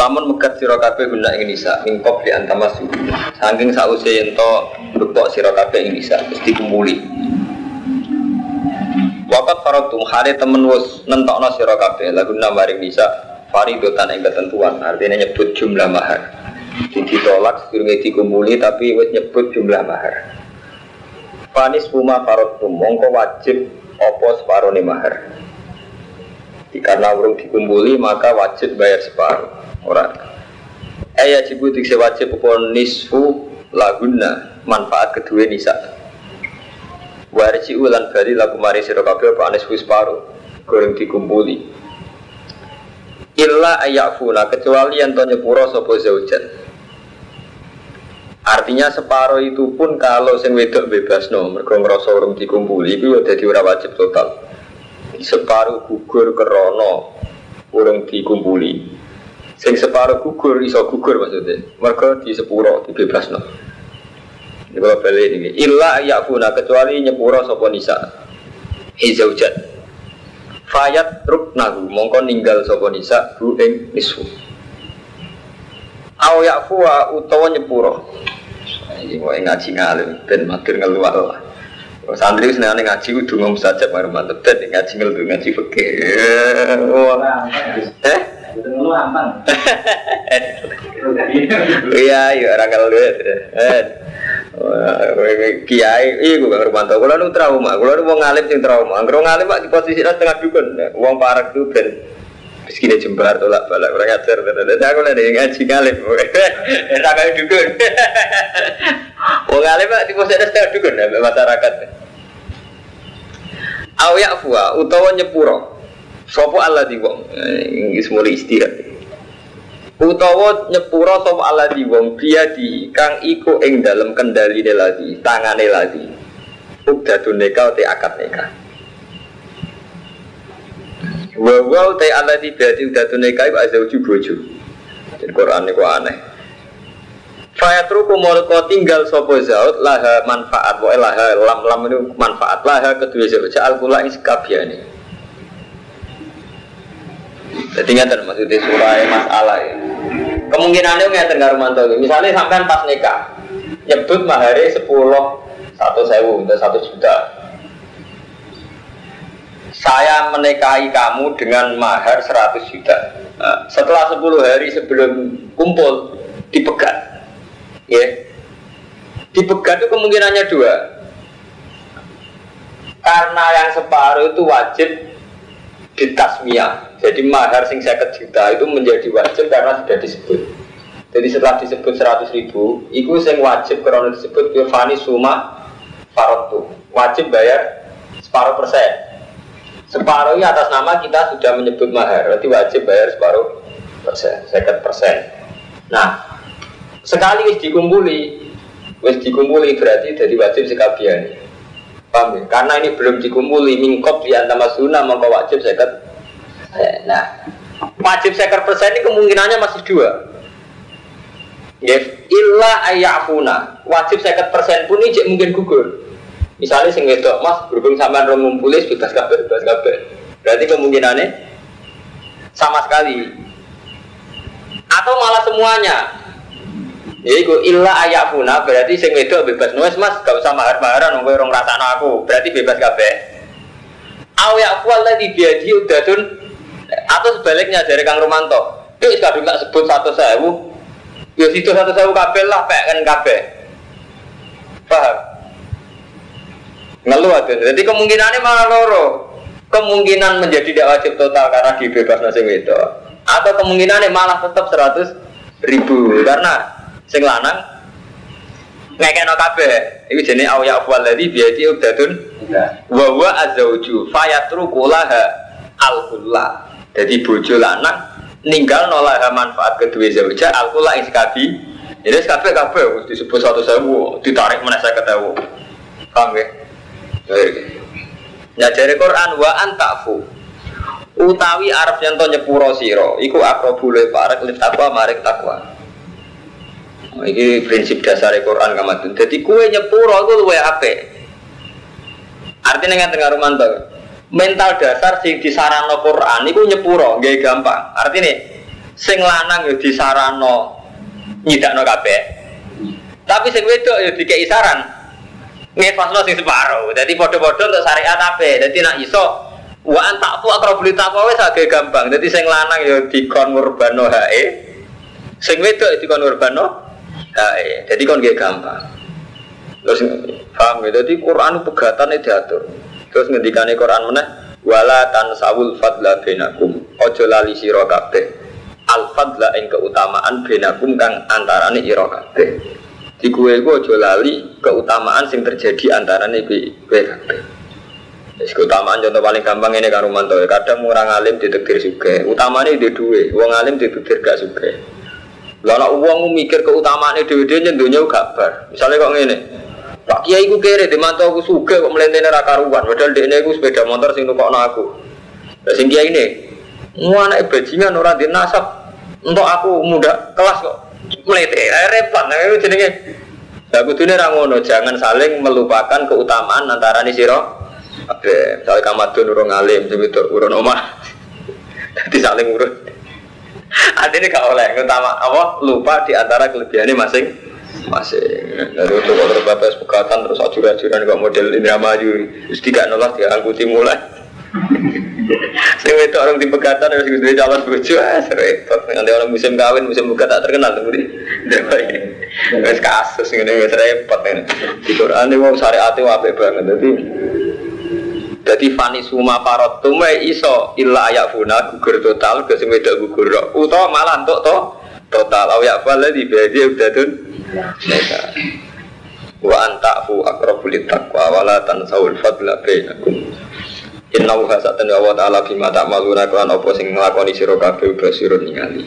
lamun megat sira kabeh guna ing nisa mingkop di antamasu saking sause yen to sira kabeh ing nisa wis dikumpuli. Wakat faratum hari temen wis nentokno sira kabeh laguna maring nisa faridotan ing ketentuan artinya nyebut jumlah mahar. Ditolak sedurunge dikumpuli tapi wis nyebut jumlah mahar. Panis rumah farotum mongko wajib opo separone mahar? Karena urung dikumpuli maka wajib bayar separuh Orang. Ayat jibu dikse wajib apa nisfu laguna manfaat kedua nisa. Warisi ulan bari lagu mari sira kabeh apa nisfu separuh goreng dikumpuli. Illa ayafuna kecuali yang to nyepuro sapa zaujat. Artinya separuh itu pun kalau sing wedok bebas no, mergo ngrasa urung dikumpuli itu ya dadi ora wajib total. Separuh gugur kerono urung dikumpuli sing separuh gugur iso gugur maksudnya. Mereka di sepuro di bebas no ini kalau balik ini. Illa yakuna kecuali nyepuro sopo nisa. Hizaujat fayat truk nagu mongko ninggal sopo nisa hu ing nisu au yakfuwa utawa nyepuro. Ini mau ngaji ngalim dan matur ngeluar lah. Santri seneng ngaji udah ngomong saja baru mantep. Dan ngaji ngeluar ngaji fakir eh Iya, iya orang kalau lihat. Kiai, iya gue gak Romanto. Kalau lu trauma, kalau lu mau ngalim sing trauma. Kalau ngalim pak di posisi tengah dukun, uang parah tuh ben. Meski jembar tolak balak orang ajar. Tapi aku ada yang ngaji ngalim. Tak kayak dukun. Uang ngalim pak di posisi tengah dukun masyarakat. Awiyak fuwa utawa nyepuro Sopo Allah di wong, ini semua istirahat. Utawa nyepuro sopo Allah di wong dia di kang iku ing dalam kendali lagi, tangane lagi. Ukdadun neka te akad neka. Wawaw te Allah di berarti ukdadun neka iku azawju bojo. Jadi Quran ini aneh. Fayatruku molko tinggal sopo zaud laha manfaat, wa laha lam lam ini manfaat laha kedua zaud. Al kula ini sekabiane. Jadi nggak maksudnya surah masalah ya. Kemungkinannya nggak mantu. Misalnya sampai pas nikah, nyebut mahari sepuluh satu sewu atau satu juta. Saya menikahi kamu dengan mahar 100 juta. Nah, setelah 10 hari sebelum kumpul dipegat, ya, dipegat itu kemungkinannya dua. Karena yang separuh itu wajib ditasmiyah. Jadi mahar sing 50 juta itu menjadi wajib karena sudah disebut. Jadi setelah disebut 100 ribu, itu sing wajib karena disebut Yufani Suma Farotu. Wajib bayar separuh persen. Separuh ini atas nama kita sudah menyebut mahar, berarti wajib bayar separuh persen, 50 persen. Nah, sekali dikumpuli, wis dikumpuli berarti jadi wajib sekabian. Paham ya? Karena ini belum dikumpuli, mingkop di antara sunnah maka wajib sekat Nah, wajib seker persen ini kemungkinannya masih dua. Yes, illa ayafuna. Wajib seker persen pun ini mungkin gugur. Misalnya sing wedok mas berhubung sama orang ngumpulis bebas kabel, bebas kabel. Berarti kemungkinannya sama sekali. Atau malah semuanya. Yaitu illa ayafuna berarti sing wedok bebas nulis mas gak usah mahar-maharan nunggu orang rasa aku berarti bebas kabel. Aw ya lagi dia dia udah tuh atau sebaliknya dari Kang Romanto, itu kadung tak sebut satu sewu, ya situ satu sewu kabel lah, pek kan kabel. Paham? Ngeluh. Jadi kemungkinannya malah loro. Kemungkinan menjadi tidak wajib total karena dibebas nasi itu. Atau kemungkinannya malah tetap 100 ribu karena sing lanang ngekeno kabeh. Iku jenenge awya afwal ladzi biati ubdatun wa huwa azauju fayatruku laha al-kullah. Jadi bojo lanang ninggal nolak manfaat kedua zauja alkula ing sekabi Ini kafe kafe disebut satu sewu, ditarik mana saya ketahu. Paham ya? Ya dari Quran wa antafu utawi arep yen to nyepuro sira iku akrabule parek li takwa marik takwa. Ini prinsip dasar Quran kamatun. Jadi kue nyepuro itu luwe apik. Artinya nggak tengah rumanto. Mental dasar sing disarano Quran itu nyepuro, gak gampang. Artinya sing lanang yo disarano nyidakno kabeh. Tapi sing wedok yo dikei saran ngefasno sing. Jadi padha-padha untuk syariat ape. Jadi nak iso wa antakfu akrabul taqwa wis agak gampang. Jadi sing lanang yo dikon ngurbano hae. Sing wedok dikon ngurbano hae. Jadi kon gak gampang. Terus paham ya? Jadi Quran pegatan diatur. Terus ngendikane Quran mana? Wala tansawul fadla benakum. Ojo lali sira kabeh al fadla ing keutamaan benakum kang antarane ira kabeh. Di kue gue aja lali keutamaan sing terjadi antarane kue kabeh. Keutamaan contoh paling gampang ini kan Rumanto ya. Kadang orang alim ditektir juga. Utamanya di dua, uang alim ditektir gak juga. Lalu uang mikir keutamaan dia nyentuhnya gak bar. Misalnya kok ngene, Pak Kiai ku kere di mantau aku suka kok melentene ra karuan. Padahal dekne ku sepeda motor sing nukokno aku. Lah sing kiai ini, mu anak bajingan ora di nasab untuk aku muda kelas kok melete repot nah itu jenenge Nah, kudune ra ngono, jangan saling melupakan keutamaan antara nih siro. Oke, misalnya kamadun urung alim, itu urun omah. Jadi saling urut. Artinya gak oleh, utama apa lupa di antara kelebihannya masing masing. Dari untuk kalau bapak pegatan terus ajuran-ajuran kok model ini maju, terus tidak nolak diangkuti mulai. Sing itu orang di pegatan harus gede calon bojo, ah repot. Nanti orang musim kawin, musim buka tak terkenal tuh di. Wes kasus ngene wes repot ini. Di Quran ini syariat itu apik banget. Jadi jadi fani suma parot tume iso illa ayak funa gugur total ke sing wedok gugur. Utawa malah entuk to total ayak fala di badi udadun. Wa antafu aqrabul taqwa wala tansawul fadla bainakum. Inna wa hasatan wa ta'ala bima ta'maluna kelan apa sing nglakoni sira kabeh basirun ningali.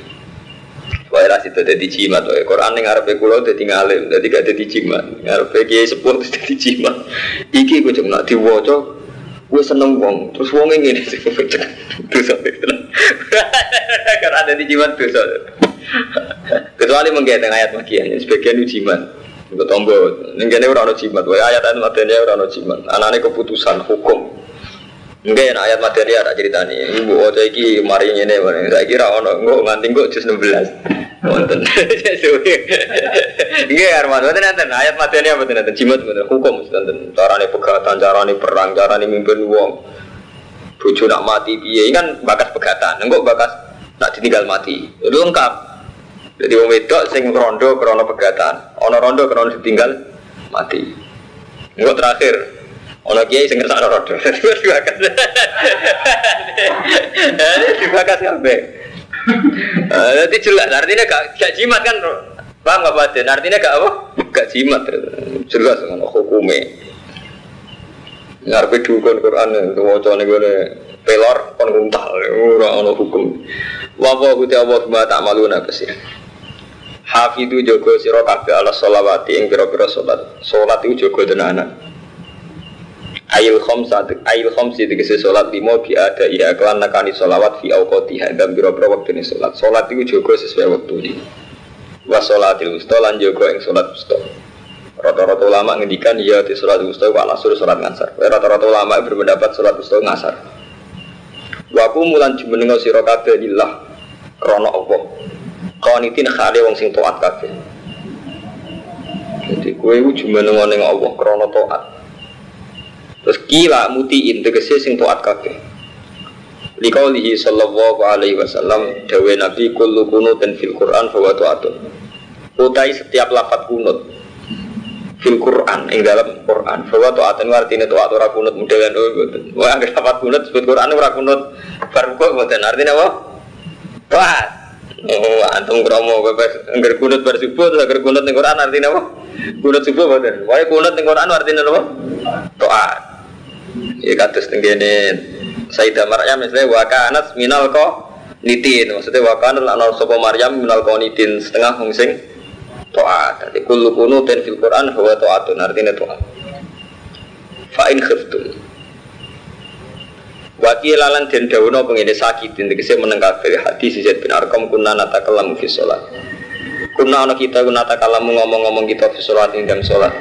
Wae ra situ dadi jimat wae Quran ning arepe kula dadi ngalim, dadi gak dadi jimat. Arepe kiai sepuh dadi jimat. Iki ku cuma diwaca gue seneng wong, terus wong ngene sih dosa karena ada di jimat dosa. Kecuali mengkait ayat magian, sebagian itu jimat. Gue tombol, ini orang jimat, ayat-ayat magiannya orang jimat. Anaknya keputusan hukum, Enggak ayat materi ada cerita nih. Ibu ojo iki mari ngene bareng. Saya kira ono engko nganti engko jus 16. Wonten. Enggak Arman, wonten nanten ayat materi apa nanten jimat bener hukum nanten carane pegatan, carane perang, carane mimpin wong. Bojo nak mati piye kan bakas pegatan. Engko bakas nak ditinggal mati. Itu lengkap. Jadi wong wedok sing rondo krana pegatan, ono rondo krana ditinggal mati. Engko terakhir Ono kiai sing ngersakno rodo. Dibakas. Dibakas kabeh. Jadi jelas artinya gak gak jimat kan Paham gak batin? Artinya gak apa? Gak jimat Jelas kan hukumnya Ngarepe dukun Quran wacane gone pelor kon nguntal ora ana hukum. Wa wa guti Allah bima ta'maluna besi. Hafidu jaga sira kabeh ala sholawati ing pira-pira salat. Salat iku jaga tenanan. Ail khomsa ail khomsi tegese salat limo bi ada iya kelan nakani solawat fi auqatiha dan biro-biro waktu ini salat. Salat itu juga sesuai waktu ini. Wa salatil wusta lan juga ing salat wusta. Rata-rata ulama ngendikan iya di salat wusta wa asur salat ngasar. Rata-rata ulama berpendapat salat wusta ngasar. Wa mulan jumenengo sira kabeh lillah krana apa. Qanitin khale wong sing taat kabeh. Jadi kue jumenengo ning Allah krana taat. Terus kila mutiin tegese sing taat kabeh. Likaulihi sallallahu alaihi wasallam dawe Nabi kullu kunutin fil Quran fa taatun. Utai setiap lafat kunut fil Quran ing dalam Quran fa taatun artine taat ora kunut oh mboten. Wah anggere lafat kunut sebut Quran ora kunut bar kok mboten artine apa? Taat. Oh, antum kromo bebas angger kunut bar subuh terus angger kunut ning Quran artinya apa? Kunut subuh mboten. Wae kunut ning Quran artinya apa? Taat. Ya kados tenggene Sayyidah Maryam misalnya wa kanat minal ko nitin maksudnya wa kanat ana sapa Maryam minal ko nitin setengah wong sing To'at. Jadi kullu kunutin fil Quran bahwa to'atun artinya to'at. Fa'in khiftum. Waki lalan den dawono pengene sakit tegese meneng kabeh hadis Zaid bin Arqam kunna natakallamu fi sholat. Kunna ana kita kunna natakallamu ngomong-ngomong kita fi sholat ing dalam.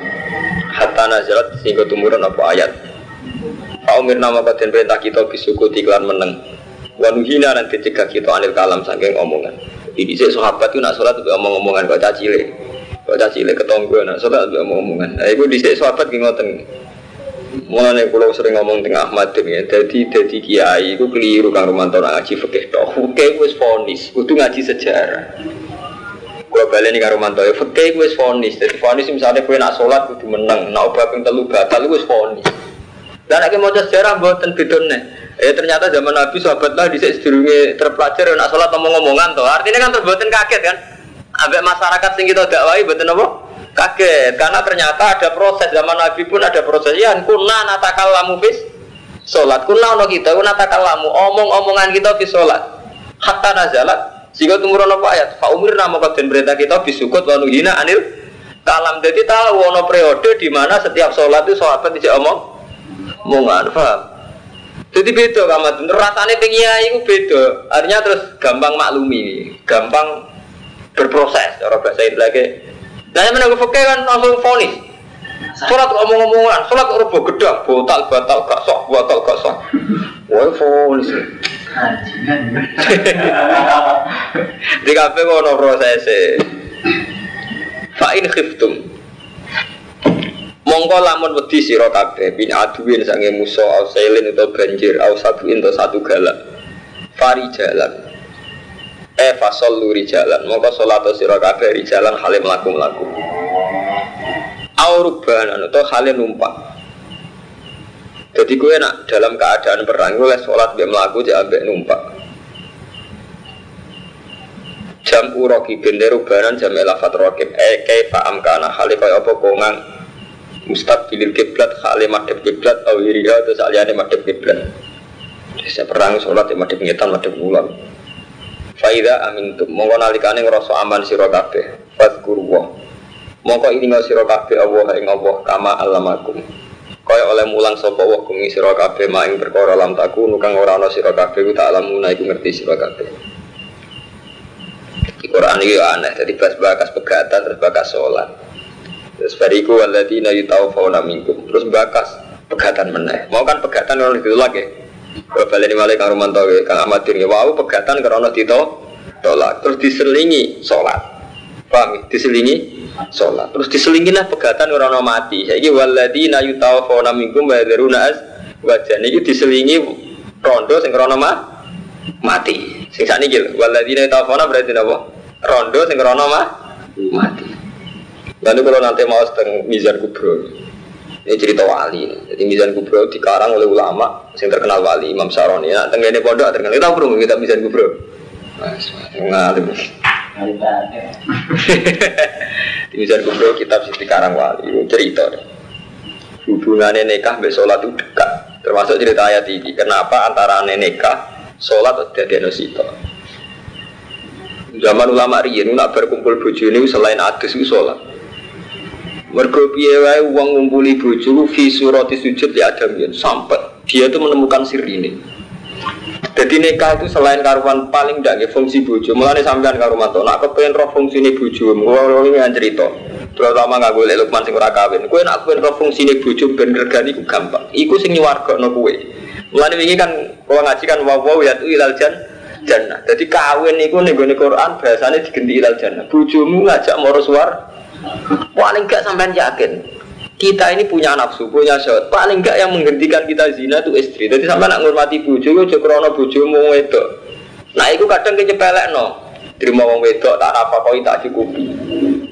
Hatta nazalat sehingga tumurun apa ayat. Fa umir nama kaden perintah kita bisuku tiklan meneng. Wa nuhina nanti cegah kita anil kalam saking omongan. Jadi dhisik sahabat itu nak sholat omong-omongan kok cacile. Kok cacile ketonggo nak sholat omong-omongan. Nah iku dhisik sahabat ki ngoten. Mulane kula sering ngomong tengah Ahmad ya, jadi jadi kiai iku keliru Kang Romanto ngaji fikih tok. Fikih wis fonis, kudu ngaji sejarah. Kula baleni karo Romanto ya fikih wis fonis. Dadi fonis misalnya kowe nak salat kudu meneng, nak obah ping telu batal wis fonis. Dan nek maca sejarah mboten bedone. Eh ternyata zaman Nabi sahabat lah dhisik sedurunge terpelajar nak salat ngomong-ngomongan to. Artinya kan terboten kaget kan. Ambek masyarakat sing kita dakwahi mboten apa? kaget. Karena ternyata ada proses. Zaman Nabi pun ada proses. Ya kuna natakal lamu bis sholat kuna ono kita kuna natakal lamu omong-omongan kita bis sholat hatta nazalat. Jika tumurun apa ayat? Fa umir nama kaden berita kita bisukut wanu hina anil kalam. Jadi tahu ono periode di mana setiap sholat itu sholat tidak omong omongan paham jadi beda kamat rasanya pengiai itu beda artinya terus gampang maklumi gampang berproses orang bahasa itu lagi Nah, yang menanggung fakir kan langsung fonis. Sholat ngomong-ngomongan, sholat rubuh gedang, botal, batal, gak sok, batal, gak sok. Wah, fonis. Di kafe kok ono proses Fa'in khiftum. Mongko lamun wedi sira kabeh bin aduin sange musa au sailin utawa banjir au satu into satu galak. Fari jalan. E fasol luri jalan. Mongko sholat sira kabeh jalan hale mlaku mlaku aurubanan atau hale numpak. Jadi gue nak dalam keadaan perang gue sholat biar melaku jadi ambek numpak. Jam uroki benderu banan jam elafat rokib. Eh kaifa amkana? Hale kaya apa kongang mustaqbilil kiblat hale madhep kiblat au iriha terus aliane madhep kiblat saya perang sholat ya madhep ngetan madhep ulang Faida amin tu mongko nalikane ngrasa aman sira kabeh. Fadkurwa. Mongko ilinga sira kabeh Allah ing Allah kama alamakum. Kaya oleh mulang sapa wa kumi sira kabeh maing perkara lam taku nukang ora ana sira kabeh ku tak alamuna iku ngerti sira kabeh. Quran ini aneh, jadi bahas bakas pegatan terus bakas sholat. Terus bariku waladina yutawfawna minkum. Terus bakas pegatan meneh. Mau kan pegatan orang itu lagi. Bapak ini malah kang Romanto, kang Ahmad ini, wow pegatan karena tito tolak, terus diselingi sholat, paham? Ya? Diselingi sholat, terus diselingi lah pegatan karena mati. Ini waladina yutawafona minkum wadaruna as wajah ini diselingi rondo sing karena ma mati. Sing saat ini waladina yutawafona berarti apa? Rondo sing karena ma mati. Lalu kalau nanti mau setengah mizar kubro, ini cerita wali. Jadi Mizan Kubro dikarang oleh ulama yang terkenal wali Imam Saroni. Nah, tenggene pondok terkenal. Kita perlu kita Mizan Kubro. Ngalim. Di Mizan Kubro kitab Wali cerita. Hubungannya nikah besok sholat itu dekat. Termasuk cerita ayat ini. Kenapa antara nikah sholat ada denosito. Zaman ulama riyen nak berkumpul bojo ini selain adus itu sholat. Mergo piye wae wong ngumpuli bojo fi surati sujud ya ada sampai dia itu menemukan sir ini. Jadi nikah itu selain karuan paling tidak fungsi bojo. Mulane sampean karo mantu nak kepengen roh fungsine bojo, ngono iki cerita. Terutama nggak boleh lukman sing ora kawin. Kowe nak kepengen roh fungsine bojo ben regani iku gampang. Iku sing nyuwargakno kowe. Mulane wingi kan kalau ngaji kan wa wa ya ilal jan jannah. Jadi kawin niku ning Quran bahasane digenti ilal jannah. Bojomu ngajak moro suar Paling enggak sampai yakin kita ini punya nafsu, punya syahwat. Paling enggak yang menghentikan kita zina itu istri. Jadi sampai nak ngurmati bojo, yo krono bojomu wedok. Nah, itu kadang kecepelek no. Terima wong wedok tak apa kau tak cukupi.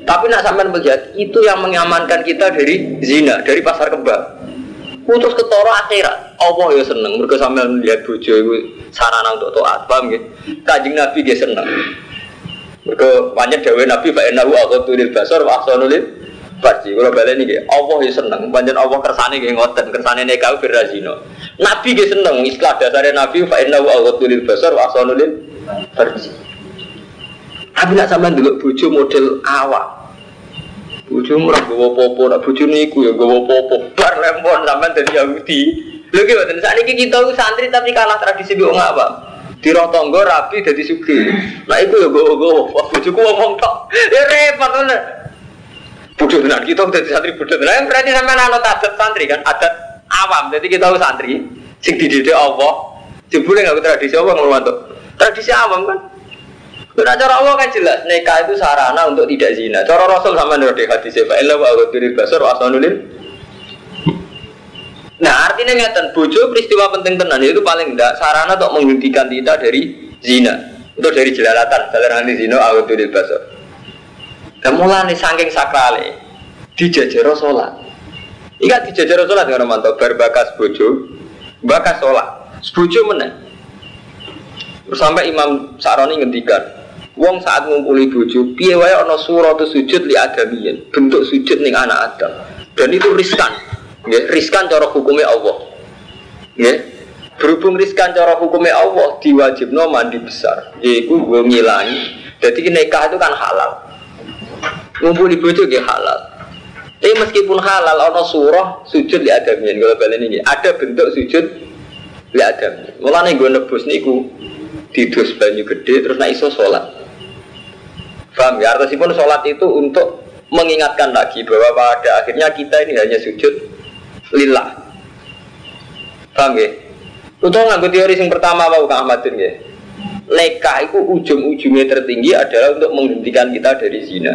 Tapi nak sampai melihat itu yang mengamankan kita dari zina, dari pasar kembang. Putus ketoro akhirat. Allah ya seneng. Mereka sampai melihat bojo itu sarana untuk taat, paham? Kajing Nabi dia seneng. Mereka banyak dawe Nabi fa innahu aqatul basar wa ahsanul farji. Kalau balik ini, Allah ya seneng. Banyak Allah kersane kayak ngoten, kersane nekau berazino. Nabi ya seneng. Istilah dasarnya Nabi fa innahu aqatul basar wa ahsanul farji. Tapi nak sampean dulu bojo model awak. Bojomu ora gowo popo, nak bojone iku ya gowo popo. Bar lempon sampean dadi Yahudi. Lho ki mboten sakniki kita santri tapi kalah tradisi mbok ngapa? Diro tonggo rapi dadi sugih. Lah iku ya gowo-gowo. Bojoku ngomong tok. Ya repot ngono. Bodoh tenan kita dadi santri bodoh tenan. Berarti sampean anut adat santri kan, adat awam. Jadi kita santri sing dididik Allah. Jebule nggak tradisi apa ngomong Tradisi awam kan. Nah, cara Allah kan jelas, nikah itu sarana untuk tidak zina. Cara Rasul sama nurut hadis ya, Pak Ella wa diri basar asanulin. Nah, artinya ngeten, bojo peristiwa penting tenan itu paling tidak sarana untuk menghentikan kita dari zina. Untuk dari jelalatan, jalan nanti zina wa diri basar. Dan mulai saking sakrale, dijajaro sholat. Ika dijajaro sholat dengan mantap, berbakas bojo, bakas sholat. Bojo mana? Sampai Imam Saroni ngendikan, Wong saat ngumpuli bojo, piye wae ana surat sujud li adamiyin, bentuk sujud ning anak Adam. Dan itu riskan. Nggih, riskan cara hukumnya Allah. Nggih. Berhubung riskan cara hukumnya Allah diwajibno mandi besar. Yaiku gue ngilangi. Jadi nikah itu kan halal. Ngumpuli bojo nggih halal. Tapi meskipun halal ana surah sujud li adamiyin kalau balen ini ada bentuk sujud li adamiyin. Mulane gue nebus niku didus banyu gede terus naik iso sholat Paham ya? Artinya sholat itu untuk mengingatkan lagi bahwa pada akhirnya kita ini hanya sujud lillah. Paham ya? Nggak teori yang pertama apa Kang Ahmadin ya? Leka itu ujung-ujungnya tertinggi adalah untuk menghentikan kita dari zina.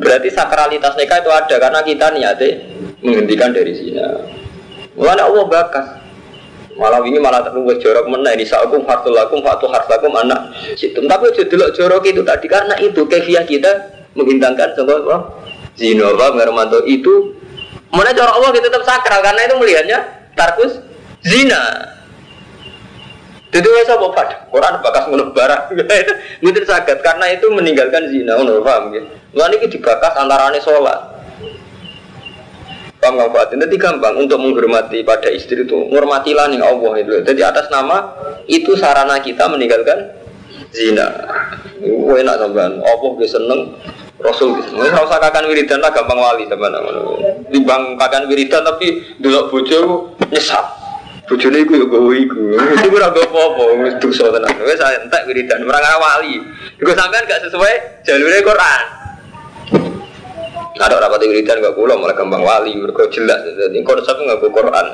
Berarti sakralitas neka itu ada karena kita niatnya menghentikan dari zina. Mulanya Allah bakas. Malah ini malah terus jorok mana ini sakum hartul lakum fatu hartakum anak situ. Tapi aja jorok itu tadi karena itu kefiah kita menghintangkan contoh apa? Zino apa itu mana jorok Allah kita tetap sakral karena itu melihatnya tarkus zina. Jadi wes apa pak? Quran bakas ngono barang. Mungkin sakit karena itu meninggalkan zina. Ngono paham ya? Lalu ini dibakas antarane sholat. Paham nggak Pak? Nanti gampang untuk menghormati pada istri itu. Menghormatilah nih Allah itu. Jadi atas nama itu sarana kita meninggalkan zina. Gue enak sampean. Allah gue seneng. Rasul gue seneng. Nggak usah kakan wiridan lah gampang wali sampean. Timbang kakan wiridan tapi dulu bojo nyesat. Bojone iku ya gawe iku. Itu ora gawe apa-apa, wis dosa tenan. Wis entek wiridan, ora wali. Iku sampean gak sesuai jalure Quran. Ada rapat wiridan gak pulau malah gampang wali mereka jelas jadi konsep nggak Quran.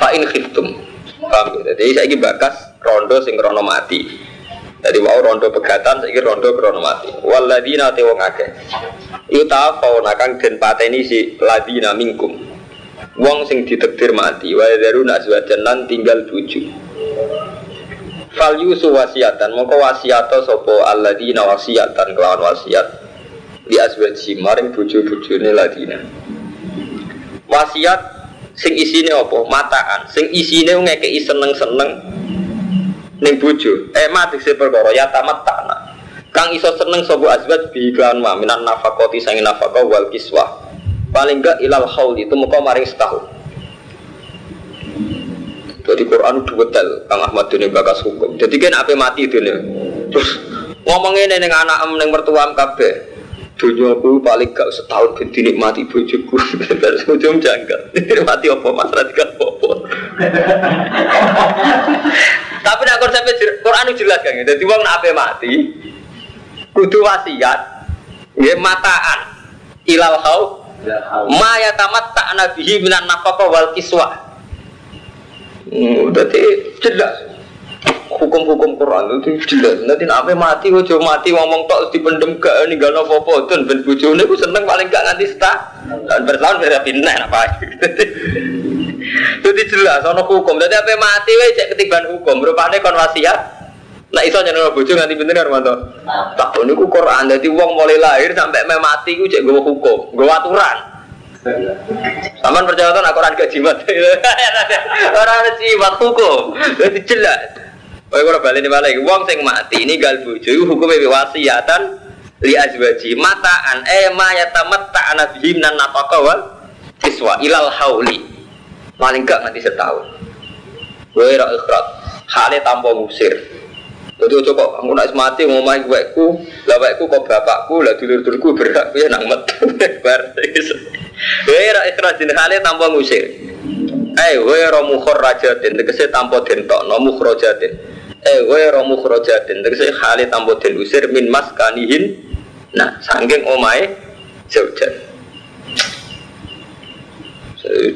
Fa'in khiftum. Paham ya? Jadi saya ini bakas rondo sing rono mati. Jadi mau rondo pegatan saya rondo rono mati. Waladina te wong akeh. Yuta nakang den pateni si ladina mingkum. Wong sing ditektir mati. Wa daru naswajan lan tinggal tujuh. Fal yusu wasiatan moko wasiato sopo alladina wasiatan kelawan wasiat di aswaji maring bojo-bojone ladina wasiat sing isine apa mataan sing isine ngekeki seneng-seneng ning bojo. Eh mati se perkara. Ya tamat takna kang iso seneng sapa azwaj bi kan wa minan nafaqati sang nafaqah wal kiswah. Paling gak ilal haul itu muka maring setahun. Jadi Quran detail Kang Ahmad ini bakas hukum. Jadi kan apa mati itu nih terus ngomongin neng anak em neng mertuam kabeh dunia aku paling gak setahun ben dinikmati bojoku. Terus ujung janggal. Mati apa mas? Radikal apa tapi nak konsep Quran itu jelas kan jadi uang nak mati kudu wasiat ya mataan. Ilal hau ma ya tamat tak nabihi minan nafkah wal kiswah. Hmm, berarti jelas hukum-hukum Quran itu jelas. Nanti apa mati, ojo mati ngomong tok dipendem nih gak nopo dan ben bujone aku seneng paling gak nganti sta dan bertahun beda pindah apa. Jadi jelas, ono hukum. Jadi apa mati, wae cek ketiban hukum. Rupanya kon wasiat. Nah iso nyeneng bojo nganti pinten Armanto. Tak niku Quran. Dadi wong mulai lahir sampai mati ku cek gue hukum, gue aturan. Taman percaya tuh Quran gak jimat. Orang jimat hukum. Jadi jelas. Kalau balik ini balik, wong sing mati ini gal bojo hukumnya wasiatan li azwaji. Mataan eh ma yatamatta anabihim nan nafaka wal kiswa ilal hauli. Paling gak nanti setahun. Gue ra ikhrat hale tanpa ngusir. Jadi ojo kok aku nak mati ngomong wekku, lah wekku kok bapakku, lah dulur-dulurku berhak ya nang metu. Bar. Wae ra ikhlas hale tanpa ngusir. Eh, wae ra mukharrajatin tegese tanpa tokno mukhrajatin. Eh, wae ra mukhrajatin tegese hale tanpa den usir min maskanihin. Nah, saking omahe zaujat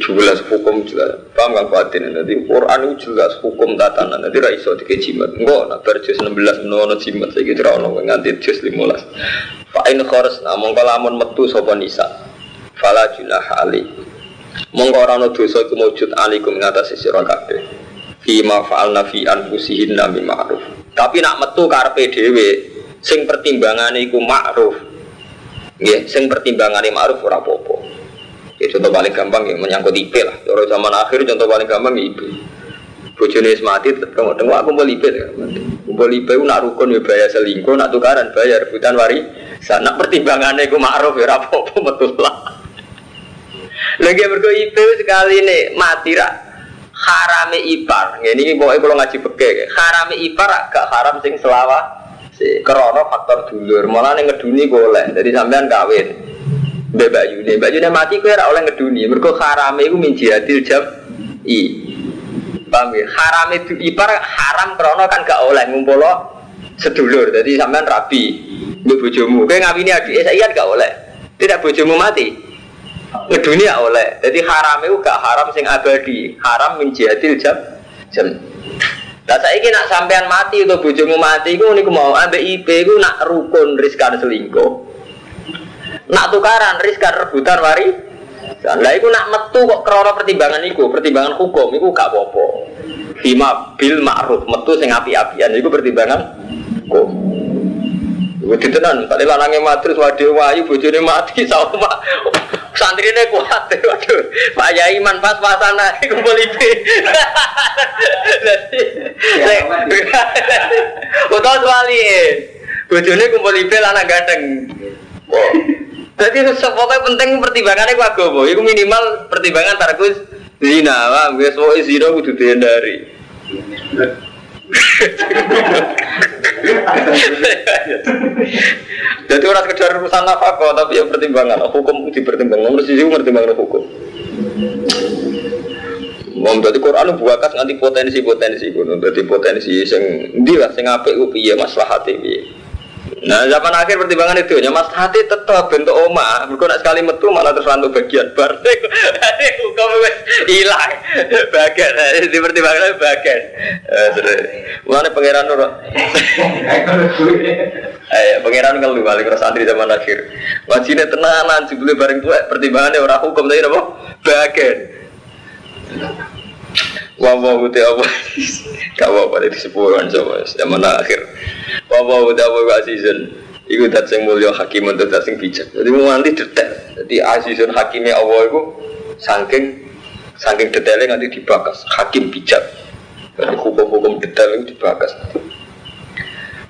jelas hukum jelas. Paham kan batin nanti Quran itu jelas hukum tatanan. Nanti raiso tiga jimat. Enggak nak berjus 16 menawa jimat. Saya kira ono nganti jus 15 fa in kharas namung kalamun metu sapa nisa. Fala junah ali mongko ora ono dosa iku mujud alikum ing atas sira kabeh fi ma fa'alna fi nami ma'ruf tapi nak metu karepe dhewe sing pertimbangane iku ma'ruf nggih sing pertimbangane ma'ruf ora apa-apa Ya, contoh paling gampang yang menyangkut IP lah. Orang zaman akhir contoh paling gampang ya IP. Bojone wis mati kamu tengok aku mau IP. Kumpul IP ku nak rukun ya bayar selingkuh, nak tukaran bayar rebutan wari. Sana pertimbangannya ku ma'ruf ya apa-apa betul lah. Lagi IP sekali nih mati rak harame ipar. Ini pokoknya kalau ngaji peke, harame ipar gak haram sing selawa. Si krono faktor dulur, malah nih ngeduni boleh. Jadi sampean kawin. Mbak Bayu nih, Mbak mati kue ora oleh ngeduni. Mereka harame itu min jihadil jam i. Paham ya? Haram itu ipar haram krono kan gak oleh ngumpul sedulur. Jadi sampean rabi. Mbak bojomu, kue ngawini adik saya iya gak oleh. Tidak bojomu mati. Ngeduni ya oleh. Jadi haram itu gak haram sing abadi. Haram min jihadil jam jam. Lah saiki nak sampean mati atau bojomu mati iku niku mau ambek IP iku nak rukun riskan selingkuh. Nak tukaran, riskan rebutan wari. Lah iku nak metu kok krana pertimbangan iku, pertimbangan hukum iku gak apa-apa. Bima bil ma'ruf, metu sing api-apian iku pertimbangan hukum. Iku ditenan, kali lanange matrus wadhe wayu bojone mati sama santrine kuat waduh Pak Yai man pas-pasan ae kumpul ibe Utawa suwali bojone kumpul ibe lanang ganteng jadi pokoknya penting pertimbangannya ku agama. Itu minimal pertimbangan tarkus zina. Wah, gue semua zina kudu dihindari. Jadi orang sekedar urusan nafkah, tapi yang pertimbangan hukum dipertimbangkan. Nomor sisi pertimbangan hukum. Mau dari Quran buakas nganti potensi potensi gunung. Jadi potensi sing dia sing apik piye maslahate piye. Nah zaman akhir pertimbangan itu ya mas hati tetap bentuk oma. Mereka nak sekali metu malah terus rantu bagian bar. Hati hukum hilang bagian. Di pertimbangan bagian. Mana pangeran nur? Eh pangeran kalau balik ke santri zaman akhir. Wajibnya tenanan sebelum bareng tua pertimbangannya orang hukum tadi apa? Bagian. Wah udah apa? Kau apa dari sepuluhan sama zaman akhir. Wawa utawa wa azizun? Iku dat sing mulya hakim untuk dat sing bijak. Jadi mau nanti detail. Jadi azizun hakimnya Allah itu Saking Saking detailnya nanti dibakas. Hakim bijak. Jadi hukum-hukum detail itu dibakas.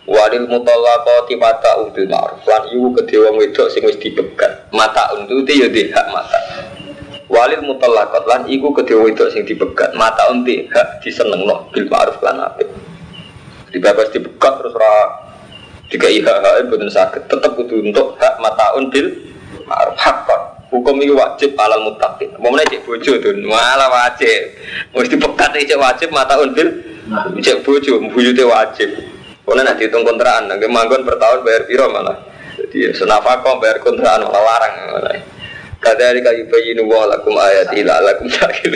Walil mutallaqati mata bil ma'ruf. Lan iku kedhe wong wedok sing wis dibegat. Mata untuk ya di hak mata Walil mutallaqat lan iku kedhe wedok sing dibegat mata unti hak disenengno bil ma'ruf lan apik. Dibebas dibuka terus ra jika iha hak betul sakit tetap kudu untuk hak mataun bil ma'ruf. Hakon hukum ini wajib alal mutakin mau cek bojo tuh malah wajib. Mesti dipekat cek wajib mataun bil cek bojo buyute wajib. Karena nanti hitung kontrakan, nanti manggon per tahun bayar piro malah. Jadi senafako bayar kontrakan malah larang malah. Kadari kayu bayi nuwa lakum ayat ila lakum sakit.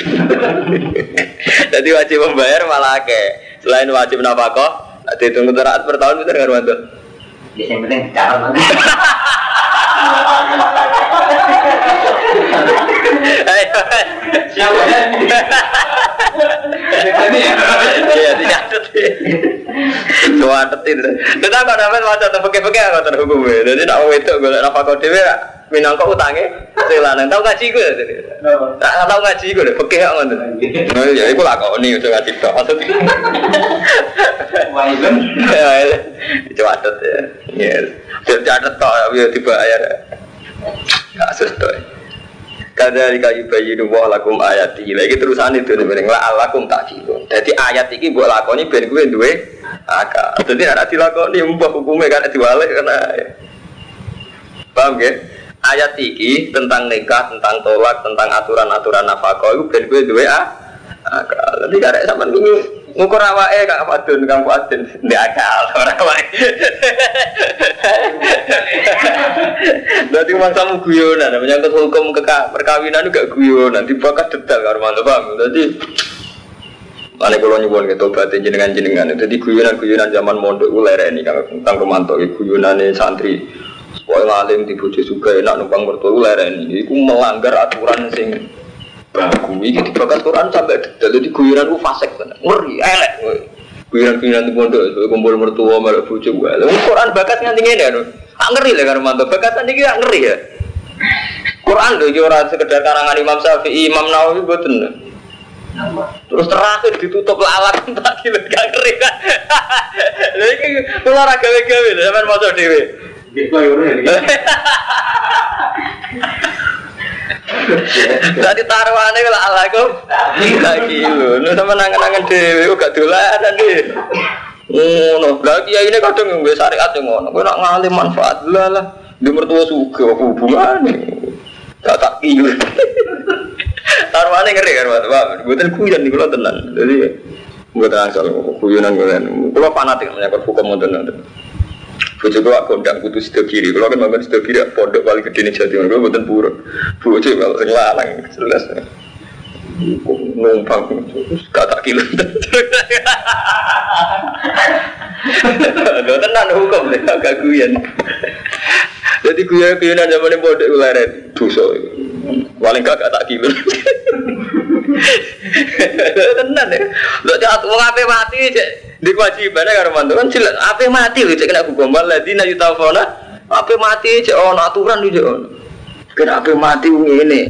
Jadi wajib membayar malah ke. Selain wajib nafkah, Dihitung teraat per tahun bisa nggak mantu? Yang penting? Siapa Iya, dicatat. Tentang kau dapat macam tu pakai-pakai aku terhukum. Jadi nak itu gue nak kau dewi minangka utangnya sing lanang tau ngaji gue tak tau ngaji gue deh pekeh kok ngoten. Oh ya iku lakoni udah ngaji tok. Maksud Wailen catet ya. Ya catet tok ya dibayar. Kasus tok. Kadari kayu bayi wa lakum ayat lagi terusan itu nih lah lakum tak gitu. Jadi ayat ini buat lakoni ben gue duwe akal. Jadi anak dilakoni mbah hukumnya kan diwalik karena paham ya? Ayat iki tentang nikah, tentang tolak, tentang aturan-aturan nafkah itu ben gue duwe ah. Jadi karek sampean ini ngukur awake Kang Fadun, Kang Fadun. Ndak akal ora awake. Berarti mangsamu guyonan, menyangkut hukum keka, perkawinan itu gak guyonan, dibakat detail karo mantu paham. Jadi Mana kalau nyuwun gitu berarti jenengan jenengan itu di guyonan guyonan zaman mondok gue lereni kang romanto guyonan santri Wah ngalim di bojo juga enak numpang mertua gue lereni. Iku melanggar aturan sing baku. Ini dibakar Quran sampai detail jadi guyonan gue fasek ngeri elek guyonan di mondok itu kumpul mertua malah bojo gue Quran bakat nganti ngene ya tak ngeri lah karo mantu. Bakat ini gak ngeri ya. Quran lho iki ora sekedar karangan Imam Syafi'i Imam Nawawi boten Terus terakhir ditutup lalat tak kilo gak kering. Lha iki kula ora gawe-gawe lho sampean maca dhewe. Gitu ya udah. Tadi taruhane kula ala kok tak kilo. Nu sama nangan-nangan kok gak dolanan iki. Ngono, lha kiai ini kadang nggo syariat yang ngono. Kowe nak ngalim manfaat lah lah. Di mertua suka apa hubungane? Gak tak kilo. Taruhannya ngeri kan, Pak. Bukan kuyon nih, kalau tenang. Jadi, gue tenang soal kuyonan gue kan. Kalau fanatik menyangkut hukum mau tenang. Bujuk gue aku undang kudu sido kiri. Kalau kan makan sido kiri, pondok paling gede nih jadi. Gue bukan pura. Bujuk kalau sing lalang jelas. Numpang kata kilo. Lo tenang hukum deh, agak kuyon. Jadi kuyon-kuyonan zaman ini pondok ularen dosa. Paling gak tak kilo. Tenan ya. Lo cak wong ape mati cek di kewajibannya karo mantu kan jelas ape mati lho cek kena hukum waladina yutafona ape mati cek ono aturan di cek ono. Kena ape mati ngene.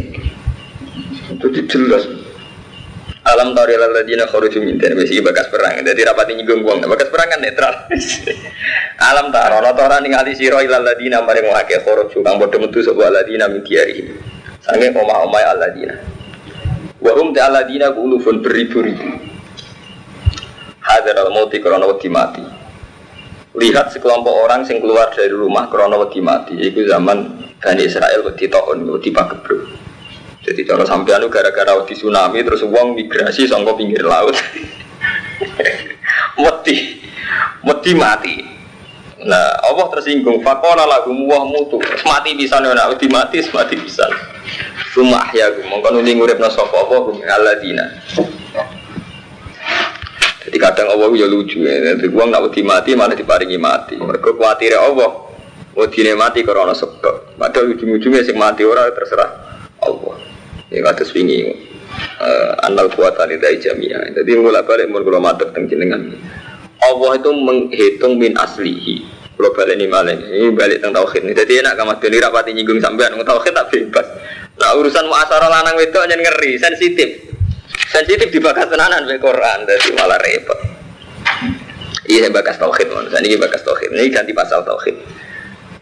Jadi jelas. Alam tari ladina kharuju min dan besi bakas perang. Jadi rapati nyinggung wong. Bakas perang kan netral. Alam taro ana ora ningali sira ilal ladina mari ngake kharuju kang padha metu sapa ladina min diari. Sange omah-omah aladina. Wa hum ta aladina ulufun beribu-ribu. Hadar al-mauti karena wedi mati. Lihat sekelompok orang yang keluar dari rumah karena wedi mati. Itu zaman Bani Israel wedi taun, wedi pagebluk. Jadi cara sampean gara-gara wedi tsunami terus uang migrasi sangka pinggir laut. wedi, wedi mati. Nah, Allah tersinggung. Fakola lagu muah mutu. Mati bisa nih, nak wedi mati, mati bisa. Rumah ya, mongkon uli ngurip nasapa Allah hum aladina. Jadi kadang Allah ya lucu ya. Jadi uang nak wedi mati malah diparingi mati. Mereka khawatir Allah. Wedi mati karena sebab. Padahal ujung-ujungnya sing mati orang terserah Allah. Ya kata swingi. Uh, anal kuatan dari jamiah. Jadi mulai balik mun kula matur jenengan. Allah itu menghitung min aslihi. Kalau balik ini malah ini balik tentang tauhid ini. Jadi enak kamu beli rapati nyinggung sampean ngomong tauhid tak bebas. Nah urusan muasara lanang itu hanya ngeri, sensitif. Sensitif dibahas tenanan be Quran, jadi malah repot. Iya bakas tauhid, mon. Ini bakas tauhid. Ini ganti pasal tauhid.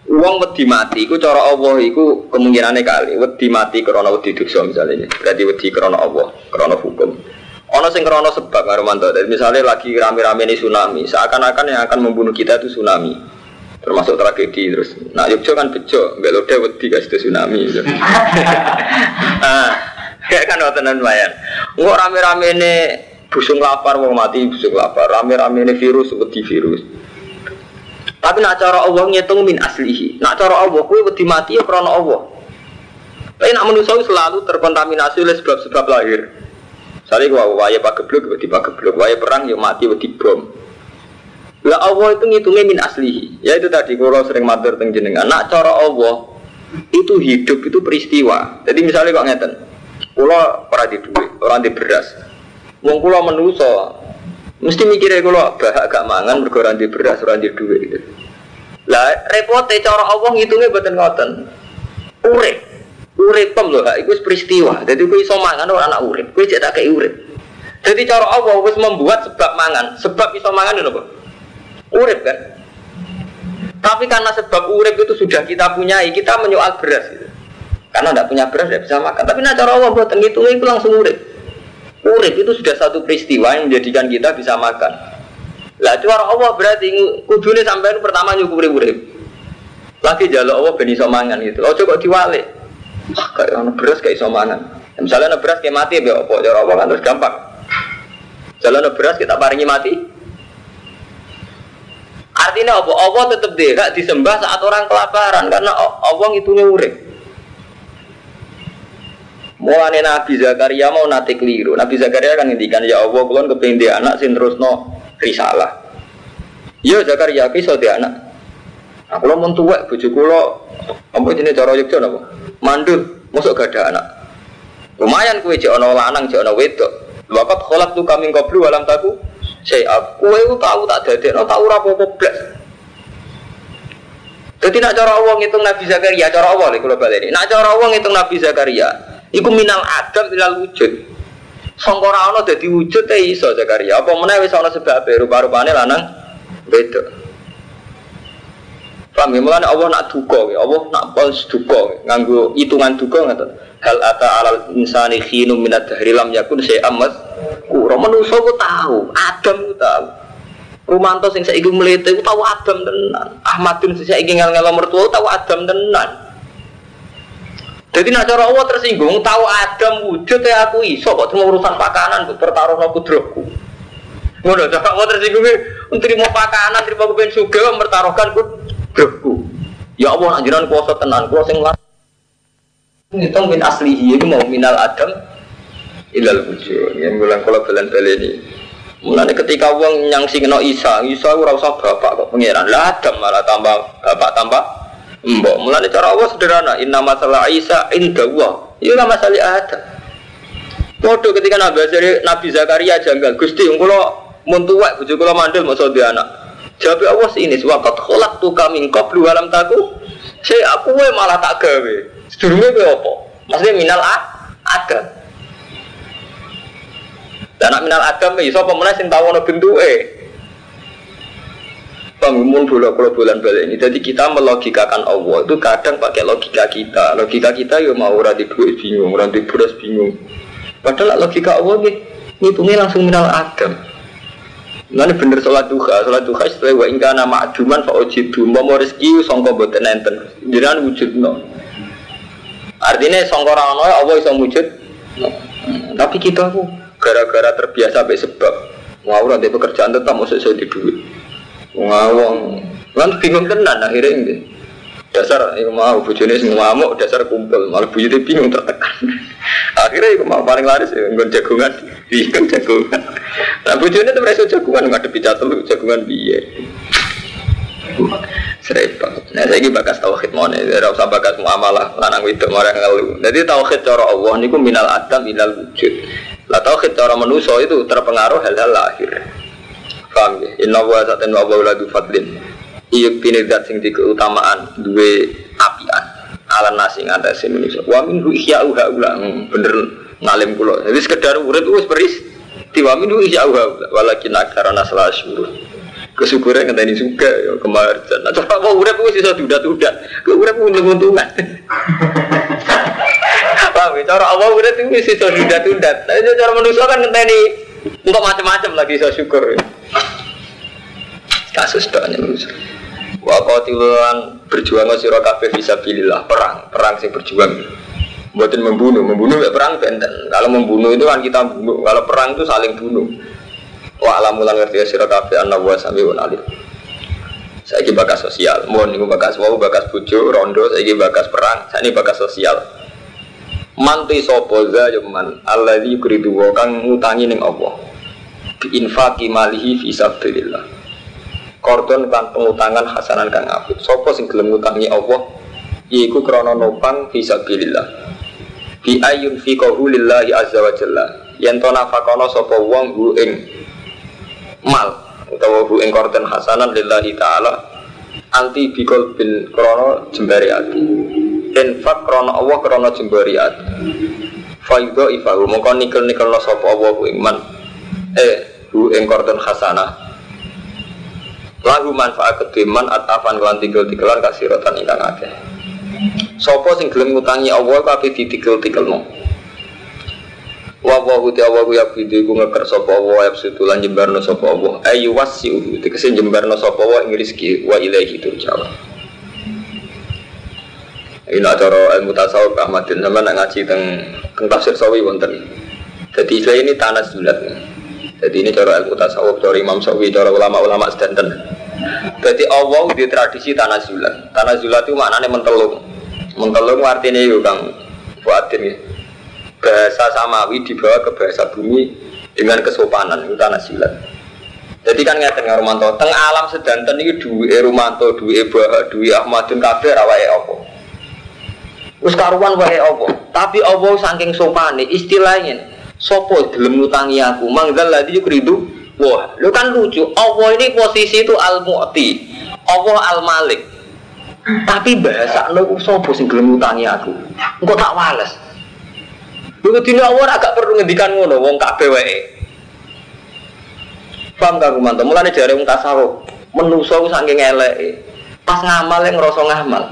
Uang wedi mati, iku cara Allah, iku kemungkinannya kali. Wedi mati karena wedi dosa misalnya. Berarti wedi karena Allah, karena hukum. Ono sing karena sebab Romanto. Jadi misalnya lagi rame-rame ini tsunami, seakan-akan yang akan membunuh kita itu tsunami termasuk tragedi terus. Nah, Yogyo kan bejo, mbak Lode wedi kasih tsunami. Gitu. nah, kayak kan tenan lumayan. Nggak rame-rame ini busung lapar mau mati busung lapar, rame-rame ini virus wedi virus. Tapi nak cara Allah ngitung min aslihi. Nak cara Allah kue wedi mati ya karena Allah. Tapi nak manusia selalu terkontaminasi oleh sebab-sebab lahir. Misalnya gua waya pagebluk wedi pagebluk, waya perang yuk mati wedi bom. Lah Allah itu ngitungnya min aslihi. Ya itu tadi kalau sering matur teng jenengan. Nak cara Allah itu hidup itu peristiwa. Jadi misalnya kok ngeten. Kula ora di duit, orang di beras. Wong kula menuso mesti mikirnya kula bahak gak mangan mergo ora di beras, ora di duit gitu. Lah repote cara Allah ngitungnya boten ngoten. Urip. Urip pem lho, iku peristiwa. Jadi kowe iso mangan ora anak urip, kowe cek tak urip. Jadi cara Allah wis membuat sebab mangan, sebab iso mangan lho, Pak urip kan tapi karena sebab urip itu sudah kita punyai kita menyoal beras gitu. Karena tidak punya beras tidak bisa makan tapi cara Allah buat ngitungnya itu langsung urip urip itu sudah satu peristiwa yang menjadikan kita bisa makan Lah cara Allah berarti kudune sampean pertama nyukuri urip. Lagi jaluk Allah ben iso mangan gitu. Ojo kok diwalik. Kayak ono beras kayak iso mangan. Ya, misalnya ono beras kayak mati ya apa cara Allah kan terus gampang. Jalan beras kita paringi mati. Artinya apa? Allah tetap tidak disembah saat orang kelaparan karena Allah ngitungnya urip. Mulane Nabi Zakaria mau nate keliru. Nabi Zakaria kan ngendikan ya Allah kulon kepengin dia anak sing terusno risalah. Ya Zakaria ki iso anak. Nah, kalau mau tuwek bojo kula apa jenenge cara yekjo napa? Mandul, mosok gak ada anak. Lumayan kowe jek ana lanang, jek ana wedok. Wakat kholak tu kami qablu alam taku. Saya kowe tahu tak dadekno tak ora apa-apa blas. Jadi nak cara Allah ngitung Nabi Zakaria, cara Allah kalau balik ini. Nak cara Allah ngitung Nabi Zakaria, Iku minal adam ilal wujud. Sangkara ana dadi wujud teh iso Zakaria. Apa meneh wis ana sebab rupa-rupane lanang beda. Paham ya? Mulane Allah nak duka, Allah nak pos duka, nganggo hitungan duka ngoten. Hal ata alal insani khinu minat dahri lam yakun syai'am mas. Kura manusa ku tahu, Adam ku tahu. Rumanto sing saiki mlete ku tahu Adam tenan. Ahmadun sing saiki ngel-ngelo mertua tahu Adam tenan. Jadi nak cara Allah tersinggung, tahu Adam wujud ya aku iso kok cuma urusan pakanan buat pertaruh aku drogku. Ngono, cara Allah tersinggung, terima pakanan, terima kepen suga, mempertaruhkan ku drogku. Ya Allah, anjuran kuasa tenan, kuasa yang lain. Ngitung min aslihi itu mau minal Adam ilal wujud. Yang bilang kalau belen ini. Mulanya ketika uang yang singno Isa, Isa ora usah bapak kok pangeran. Lah Adam malah tambah bapak tambah Mbok, mulane cara Allah sederhana, inna masalah Isa inda Allah. Iya lah masalah ada. Waduh ketika Nabi dari Nabi Zakaria janggal, Gusti kula mun tuwek bojo kula mandel mosok di anak. Jawab Allah ini, waqat kholak tu kami qablu alam taku. Saya aku malah tak gawe. Sedurunge kowe apa? Maksudnya minal a ada. Dan minal adam iso apa meneh sing tau ana bentuke. Bangun bola bola bulan balik ini. Jadi kita melogikakan Allah itu kadang pakai logika kita. Logika kita ya mau orang duit bingung, orang beras bingung. Padahal logika Allah nih, ngitungnya langsung minal adam. Nanti bener sholat duha, sholat duha setelah wa ingka nama aduman fa ojidu, mau rezeki songko boten enten, jiran wujud no. Artinya songko rano Allah bisa wujud. No. Tapi kita tuh gara-gara terbiasa sampai sebab, mau orang pekerjaan tetap masuk saya di duit ngawang kan bingung tenan akhirnya ini dasar itu mau bujune sing ngamuk dasar kumpul malah bujune bingung tertekan akhirnya itu mau paling laris ya ngon jagungan bingung jagungan nah bujune tuh merasa jagungan ngadepi lu jagungan biye Serempet. Nah, saya ini bakas tauhid mana? Tidak usah bakas muamalah lanang itu orang ngeluh. Jadi tauhid cara Allah ini minal adam minal wujud. Lah tauhid cara manusia itu terpengaruh hal-hal lahir. Paham ya? Inna wa saten wa fadlin. Iya bini dat sing di keutamaan dua apian. Ala nasi ngatas Indonesia. Wa min hu ihya uha ula. Hmm, bener ngalim kulo. Jadi sekedar urip wis beris. Tiwa min hu ihya uha Walakin akarana salah syuruh. Kesyukuran ngenteni juga ya kemarin. Nah coba mau urip wis iso dudat-dudat. Ku urip untung-untungan. Paham ya? Cara Allah urip wis iso dudat-dudat. Nah cara manusia kan ngenteni untuk macam-macam lagi saya syukur. Kasus doanya manusia. Wa qatilan berjuang sira kabeh fisabilillah, perang, perang sing berjuang. Buatin membunuh, membunuh ya perang benten. Kalau membunuh itu kan kita bunuh, kalau perang itu saling bunuh. Wa alamulan ngerti sira kabeh anna wa samiun. Saya ini bakas sosial, mohon ini bakas mau bakas bujo, rondo, saya ini bakas perang, saya ini bakas sosial manti sapa za man alladzi yuridu wa kang ngutangi ning Allah bi malihi kordon kan pengutangan hasanan kang apik sapa sing gelem ngutangi Allah? Iku krana nopang fi sabilillah bi ayun fi lillahi azza wa jalla. Yen to nafakono sapa wong hu ing mal utawa hu ing kordon hasanan lillahi taala anti bikol bin krono jembari ati. Infak krono Allah krono jembariat faido ifahu mongko nikel nikel sopo Allah ku iman eh hu ing kordon khasana lagu manfaat kediman atafan kelan tigel tigelan rotan ingkang akeh sopo sing gelem ngutangi Allah kabeh ditigel tikel no wa Allah uti Allah ku ya bidu ku ngeker sapa Allah ya sutulan jembarno sapa Allah ayu wasi uhu tegese jembarno sapa Allah ing rezeki wa ilaihi turja'un ini acara ilmu tasawuf Ahmadin sama nak ngaji teng teng tafsir sawi wonten. Jadi istilah ini tanah zulat. Jadi ini cara ilmu tasawuf cara Imam Sawi cara ulama-ulama sedanten. Jadi Allah di tradisi tanah zulat. Tanah zulat itu maknanya mentelung. Mentelung artinya itu kang buatin ya. Bahasa samawi dibawa ke bahasa bumi dengan kesopanan itu tanah zulat. Jadi kan nggak Romanto, teng alam sedanten ini duwe Romanto, duwe Bah, duwe Ahmadun kabeh rawai apa? Wis karuan wae apa? Tapi apa saking sopane istilahnya sopo gelem ngutangi aku manggal lagi yukridu wah lu kan lucu. Allah ini posisi itu al mu'ti Allah al malik tapi bahasa lu sopo sing gelem ngutangi aku? Engko tak wales. Lu dina Allah agak perlu ngendikan ngono wong kabeh wae. Paham gak kumanto mulane jare wong tasawuf menungso saking eleke pas ngamal yang ngerasa ngamal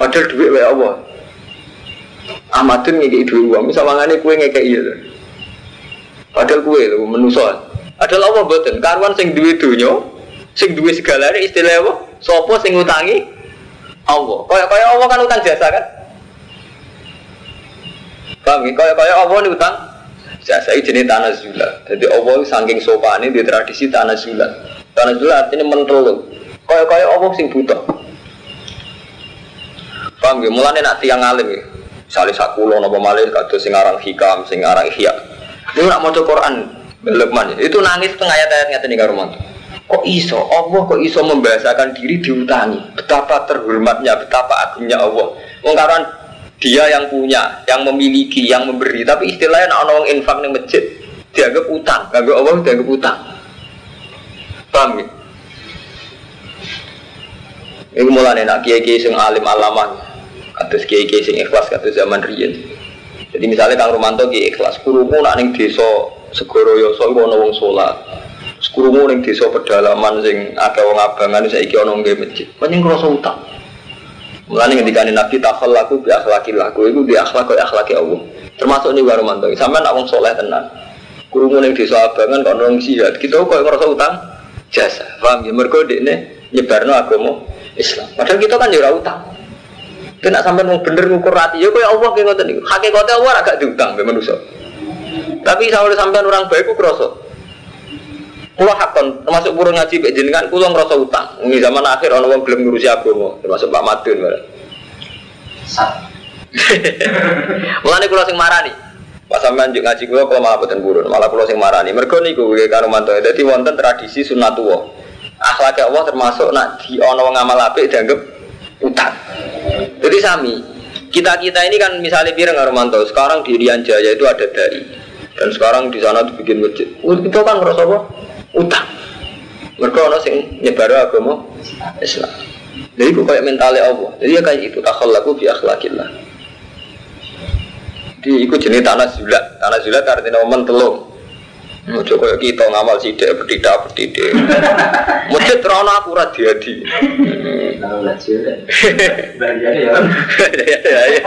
padahal duit wae Allah. Ahmadun ngekei duit uang, misal mangane kue ngekei iya Padahal kue lho menuso. Padahal apa boten? Karuan sing duwe dunya, sing duwe segala istilah apa? Sopo sing ngutangi? Allah. Kaya kaya Allah kan utang jasa kan? Paham ya? Kaya kaya Allah ini utang jasa itu jenis tanah zulat. Jadi Allah saking sopane di tradisi tanah zulat. Tanah zulat artinya mentolong. Kaya kaya Allah sing butuh. Paham? Mulane nak tiang alim ya. Misalnya sakulo nopo malih kado sing aran hikam, sing aran ihya. Ini nak mau Quran, Lukman itu nangis tengah ayat-ayat ngeten nih karo Kok iso? Allah kok iso membahasakan diri diutangi? Betapa terhormatnya, betapa agungnya Allah. Wong karuan dia yang punya, yang memiliki, yang memberi. Tapi istilahnya nak orang infak ning masjid dianggap utang, dianggap Allah dianggap utang. Paham ya? Ini mulai nak kiai-kiai sing alim alamah kados kiai-kiai sing ikhlas kados zaman riyen. Jadi misalnya Kang Romanto kiai ikhlas, kurumu nak ning desa Segoro Yoso iku ana wong salat. Kurumu ning desa pedalaman sing akeh wong abangan saiki ana nggih masjid. Pancen ngrasa utang. Mulane ngendikane Nabi takhallaku bi akhlaqil laku iku di akhlak koyo akhlake Allah. Termasuk nih Kang Romanto. Sampeyan nak wong saleh tenan. Kurumu ning desa abangan kok ana jihad. Kita kok ngrasa utang jasa. Paham ya? Mergo dekne nyebarno agama Islam. Padahal kita kan ya ora utang. Kena sampai mau bener ngukur hati, ya kayak Allah kayak ngoten niku. Hakikate Allah agak diutang be manusia. Tapi saya sampai orang baik ku kroso. Kulo hakon termasuk burung ngaji mbek jenengan kulo ngrasa utang. Ini zaman akhir ana wong gelem ngurusi agama, termasuk Pak Madun bareng. Mulane kulo sing marani. Pas sampean ngaji kulo kulo malah boten burun, malah kulo sing marani. Mergo niku nggih karo mantu. Dadi wonten tradisi sunnatullah. Akhlak Allah termasuk nak di ana wong amal apik dianggap utang. Jadi sami, kita kita ini kan misalnya Pireng Armanto, sekarang di Rian Jaya itu ada dari dan sekarang di sana dibikin masjid. Itu kan ngerasa apa? Utang. Mereka orang sing nyebar agama Islam. Jadi itu kayak mentalnya Allah. Jadi ya kayak itu takhallaku bi akhlakillah. Jadi itu jenis tanah zulat. Tanah zulat artinya momen telung. Ojo koyo kita ngamal sidik petidak petidik. Masjid rono akurat diadi. Kalau lajur, belanjanya ya.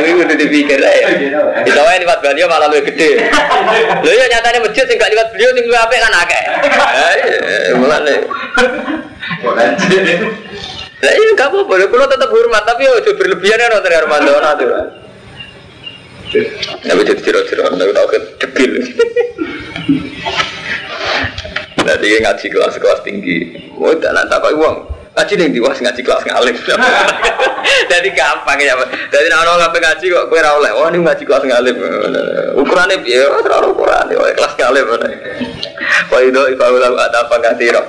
Ini udah dipikir aja. Kita wae liwat beliau malah lebih gede. Lho ya nyatanya masjid sing gak liwat beliau sing luwih apik kan akeh. Ya mulane. Lah iya gak apa-apa, tetap hormat tapi ojo berlebihan ya nonton Armando tuh. Tapi jadi tiro-tiro, tapi tau kan debil. Nanti ngaji kelas-kelas tinggi, mau tak nak tak uang. Ngaji nih diwas ngaji kelas ngalim. Jadi gampang ya. Jadi orang ngapain ngaji kok kue rawleh. Wah ini ngaji kelas ngalim. Ukurannya biar terlalu ukuran. Wah kelas ngalim. Wah itu ada apa ngatiro.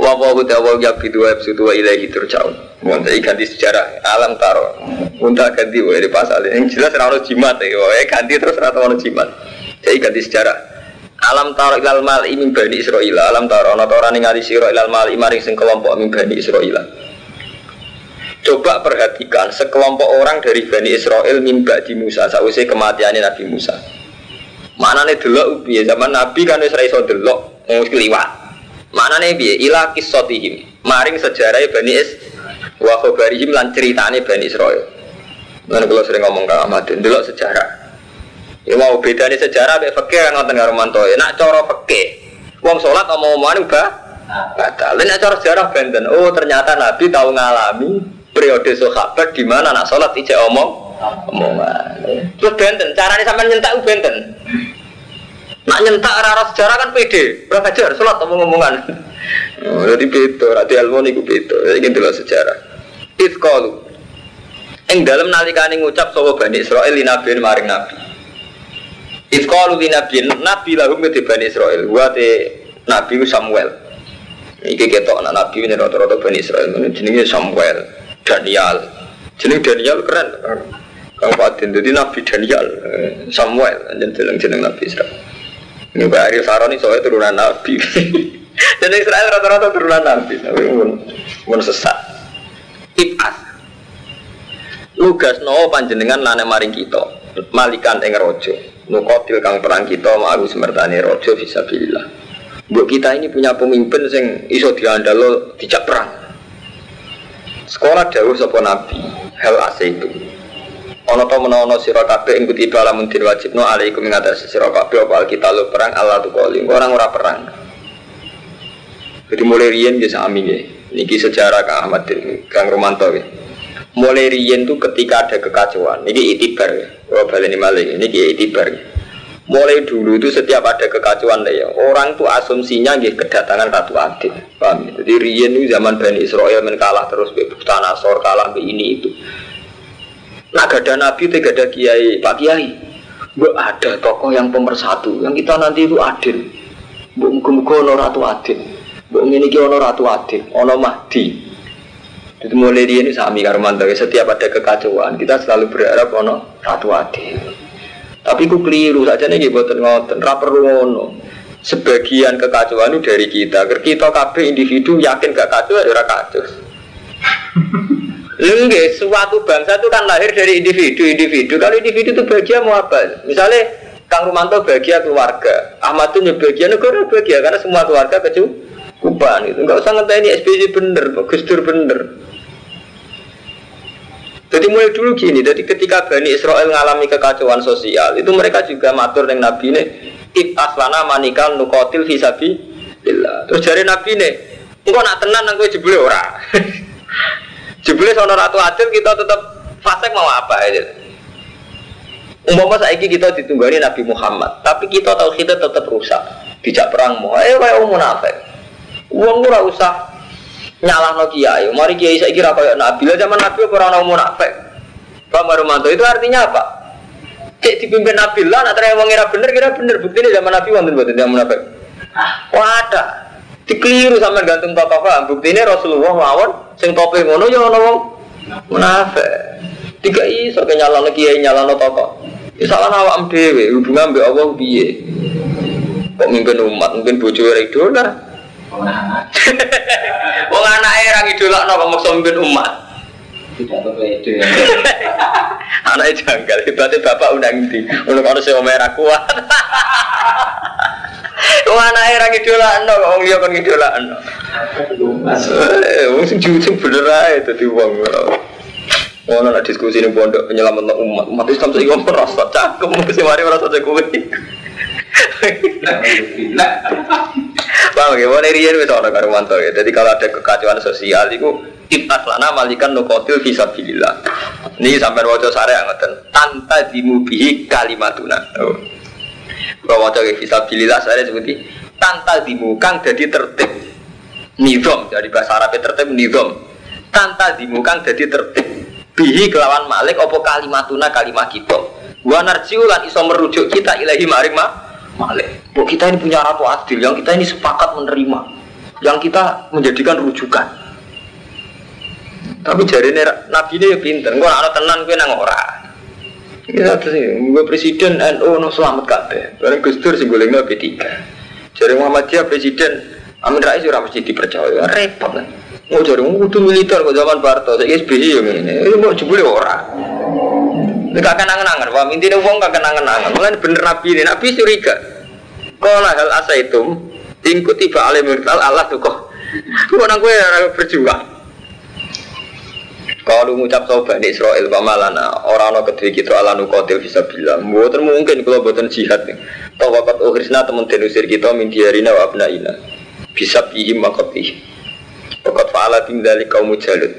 Wa wa ya bidu wa bidu wa ilaihi turja'un. Mun tak ganti sejarah alam taro. Mun tak ganti wa di pasal yang jelas ora ono jimat ya. Wah ganti terus ora ono jimat. Jadi ganti sejarah. Alam taro ilal mal min bani Israil. Alam taro ana ora ningali sira ilal mal maring sing kelompok min bani Israil. Coba perhatikan sekelompok orang dari Bani Israel mimba di Musa sausai kematiannya Nabi Musa. Mana nih delok piye zaman Nabi kan wis ra iso delok wong kliwat. Mana nih piye ila kisotihim maring sejarah Bani Is wa khabarihim lan ceritane Bani Israel. Lan kalau sering ngomong ke Ahmad, delok sejarah. Ya mau bedanya sejarah fakir kan ngoten karo mantoe. Nak cara fakir. Wong salat omong-omongan ubah batal. Nek cara sejarah benten. Oh, ternyata Nabi tahu ngalami periode sahabat di mana nak salat ijek omong omongan. Terus benten, caranya sampai nyentak benten. Nak nyentak arah sejarah kan pede, berapa jar salat omong-omongan. Oh, jadi beda, rati ilmu niku beda. Iki delok sejarah. Ifqalu. Ing dalam nalikane ngucap sapa Bani Israil li nabi maring nabi. Ifqalu li nabi nabi lahum ke Bani Israil. Wa nabi Samuel. Iki ketok anak nabi ini rata-rata Bani Israil. Jenenge Samuel, Daniel. Jeneng Daniel keren. Kang Fatin jadi Nabi Daniel, eh, Samuel, jeneng jeneng Nabi Israel. Ini Mbak Ariel Saroni soalnya turunan Nabi. Dan Israel rata-rata turunan Nabi, tapi pun sesat. Ibas. Lugas no panjenengan lane maring kita, malikan ing rojo. Nukotil kang perang kita mau semertane rojo fisabilillah. Buat kita ini punya pemimpin sing iso diandalo dijak perang. Sekolah dawuh sapa nabi, hal ase itu. Ono to menawa sira kabeh ing kutiba lamun dir wajibno alaikum ing atas sira kabeh apa alkitab perang Allah tu kali. Orang ora perang. Jadi mulai riyen ya sami ya. Niki sejarah Kang Ahmad Kang Romanto ya. Mulai riyen tuh ketika ada kekacauan. Niki itibar ya. Oh baleni malih. Niki itibar. Ya. Mulai dulu itu setiap ada kekacauan ya, orang tuh asumsinya gitu kedatangan Ratu Adil. Paham? Jadi riyen itu zaman Bani Israel menkalah terus be Nasor kalah be ini itu. Nah gak ada nabi, tidak ada kiai, pak kiai. Bu ada tokoh yang pemersatu, yang kita nanti itu adil. Bu muga ono ratu adil. Bu ini ono ratu adil, ono mahdi. Itu mulai dia ini sami karumanto. Setiap ada kekacauan, kita selalu berharap ono ratu adil. Tapi ku keliru saja nih buatan ngoten, rapper ngono. Sebagian kekacauan itu dari kita. Kita kabeh individu yakin gak kacau, ya kacau. Lengge, suatu bangsa itu kan lahir dari individu-individu. Kalau individu itu bahagia mau apa? Misalnya Kang Rumanto bahagia keluarga, Ahmad tuh bahagia negara bahagia karena semua keluarga kecukupan itu. Enggak usah ngenteni SBY bener, Gus Dur bener. Jadi mulai dulu gini, jadi ketika Bani Israel mengalami kekacauan sosial, itu mereka juga matur dengan Nabi ini, It aslana manikal nukotil billah. Terus dari Nabi ini, engkau nak tenan engkau jebule ora. jebule sono ratu adil kita tetap fasek mau apa aja. Umpama saiki kita ditunggani Nabi Muhammad, tapi kita tahu kita tetap rusak, tidak perang mau. Eh kayak munafik. Uang ora usah nyalah no kiai. Mari kiai saya kira kayak nabi lah zaman nabi orang mau munafik. Pak Marumanto itu artinya apa? Cek dipimpin nabi lah, nak terang ngira bener kira bener. Bukti zaman nabi wonten buat tidak munafik. Wah ada. Dikeliru sama gantung tokoh paham. Bukti ini Rasulullah mawon sing tope ngono ya ono wong munafik. Tiga iso ke nyala no kiai nyala no tokoh. Ya salah awak dhewe hubungan mbek Allah piye? Kok mimpin umat, mungkin bojo idola, Wong anake ra ngidolakno kok maksa mimpin umat. Tidak berbeda ya. Anaknya janggal, hebatnya bapak undang di Untuk harus yang merah kuat Wong anaknya ra ngidolakno kok wong liya kon ngidolakno. Eh, wong sing jujur bener ae dadi wong. Ono nak diskusi ning pondok penyelamat umat. Umat Islam saiki wong merasa cangkem mesti mari merasa jago Paham ya, mau riyen wis ana karo mantu ya. Jadi kalau ada kekacauan sosial itu ibas lana malikan nukotil fisabilillah. Ini sampai wajah sare ngoten. Tanta dimubihi kalimatuna. Oh. Kalau wajah fisabilillah saya seperti tanta dimu kang jadi tertib. Nizam dari bahasa Arab tertib nizam. Tanta dimu kang jadi tertib. Bihi kelawan malik opo kalimatuna kalimat kita. Wa narjiulan iso merujuk kita ilahi maring ma malik. Bahwa kita ini punya ratu adil, yang kita ini sepakat menerima, yang kita menjadikan rujukan. Tapi jari ini nabi ini ya pinter, gue anak tenan gue nang ora. Ya terus gue presiden NU no selamat kabeh. Bareng Gus Dur sing golekno B3. Jari Muhammadiyah presiden Amin Rais ora mesti dipercaya, repot kan. Mau jari kudu militer kok zaman Barto, saya SBY yang ini, ini mau jebule ora. Ini gak kenangan-angan, wah intinya uang gak kenangan-angan. Mulai bener Nabi ini, Nabi curiga. Kala hal asa itu, ingkut tiba alim Allah tuh kok. Nang gue berjuang. Kalau ngucap tau Bani Israel pamalana orang orang kedua kita ala nukotil bisa bilang Mboten mungkin kalau buatan jihad nih. Tau wakat uhrisna temen denusir kita min diarina wa abnaina. Bisa bihim makotih Wakat fa'ala tinggali kaum mujalut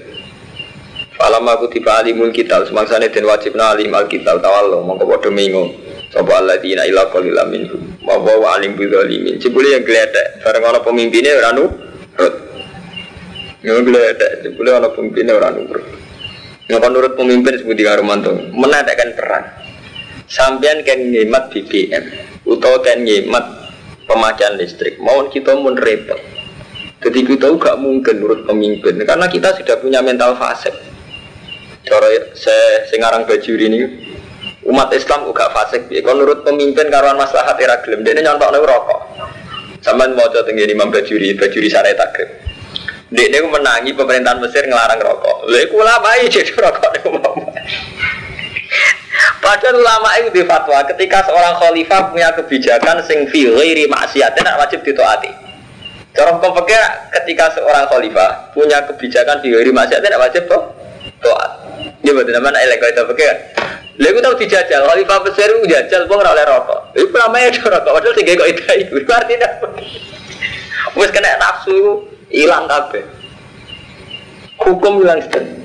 Falam aku tiba alimul kital. Semangsane dan wajibna alim al kital. Tawallo mongko podo mingo Sopo Allah dina ila qalila minhum. Wa wa alim bidzalimin Cibuli yang gledek Bareng ana pemimpinnya ranu Nggak boleh orang pemimpin orang nurut. Nggak nurut pemimpin seperti Karumanto, menadakan perang. Sampian kan ngemat BBM, atau kan ngemat pemakaian listrik. Mau kita mau repot. Jadi kita gak mungkin nurut pemimpin, karena kita sudah punya mental fase. Cara saya sengarang baju ini, umat Islam juga fase. Kalau nurut pemimpin karuan maslahat era gelem, dia nyontok rokok. Sampai mau coba tinggi Imam Bajuri, Bajuri Sarai Takrib. Dia ini menangi pemerintahan Mesir ngelarang rokok. Lha iku ulama rokok niku mau. Padahal ulama itu di fatwa ketika seorang khalifah punya kebijakan sing fi maksiat tidak wajib ditaati. Cara pikir ketika seorang khalifah punya kebijakan fi ghairi maksiat tidak wajib taat. Dia betul namanya elek itu pikir. Lalu tahu dijajal, khalifah Mesir itu jajal, pun oleh rokok. Itu namanya rokok, padahal tiga kok itu itu artinya. Wes kena nafsu hilang kabeh. Hukum hilang sedang.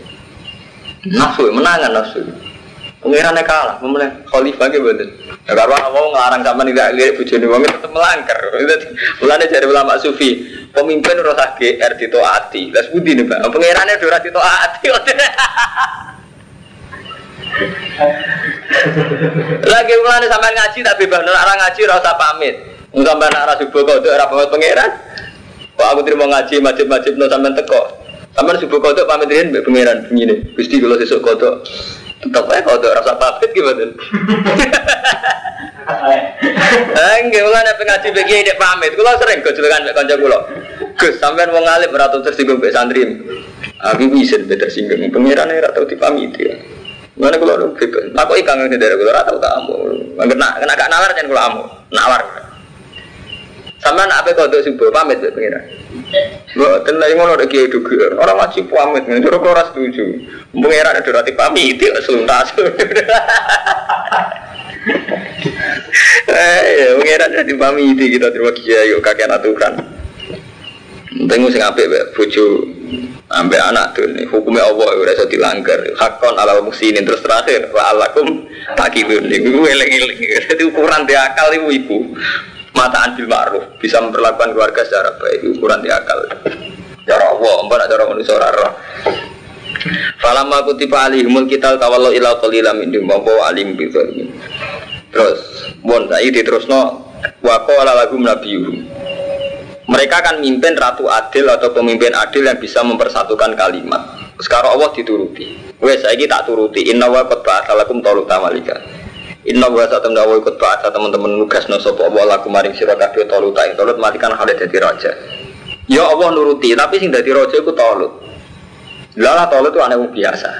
Nafsu menangan nafsu. Pengirannya kalah memulai khalifah gitu betul ya karena mau ngelarang sama tidak lihat bujuni wong tetap melanggar. Mulanya jadi ulama sufi pemimpin rasa GR itu hati las budi nih pak pengirannya dora itu hati lagi mulanya sampai ngaji tak bebas orang ngaji rasa pamit. Sampai nak rasa subuh kau tuh pamit pangeran Pak aku terima ngaji majib-majib no sampean teko. Sampean subuh kodok pamit riyen mbek pangeran begini. Gusti kula sesuk kodok. Tetep ae kodok rasa pamit gimana? Enggak, ulah nek ngaji bagi dek pamit. Kula sering gojlokan mbek kanca kula. Gus, sampean wong alim ora tau tersinggung mbek santri. Aku bisa mbek tersinggung. Pangeran ora tau dipamiti. Mana kalau lu bebas, aku ikan ngerti dari kalau rata kamu, kena kena gak nalar jangan kalau kamu, nawar. Sama nak apa kau subuh pamit ya pengira. Lo tenang ngono ada kiai dugi. Orang wajib pamit nih. Kau ras setuju. Pengira ada roti pamit itu suntas. Eh, pengira di pamit kita terima kiai yuk kakek aturan. Tengok sing apik bojo ambek anak tuh nih hukumnya Allah ya udah dilanggar hakon ala musinin terus terakhir wa alakum takibun iku eling-eling jadi ukuran dia akal ibu ibu mataan bil ma'ruf bisa memperlakukan keluarga secara baik ukuran di akal cara Allah empat cara manusia rara Falamma kutiba alihumul kital tawallu ila qalila min bawa alim bi Terus bon saiki diterusno wa qala lagu nabiyuhum mereka akan mimpin ratu adil atau pemimpin adil yang bisa mempersatukan kalimat. Sekarang Allah dituruti. Wes saya tak turuti. Inna wa qad ba'atsalakum taluta malika. Inna wa satam dawa ikut ba'asa teman-teman nugas no sopo Allah laku maring sira kabeh tolut ing tolut matikan hale dadi raja. Ya Allah nuruti, tapi sing dadi raja iku tolut. Lala tolut itu aneh biasa.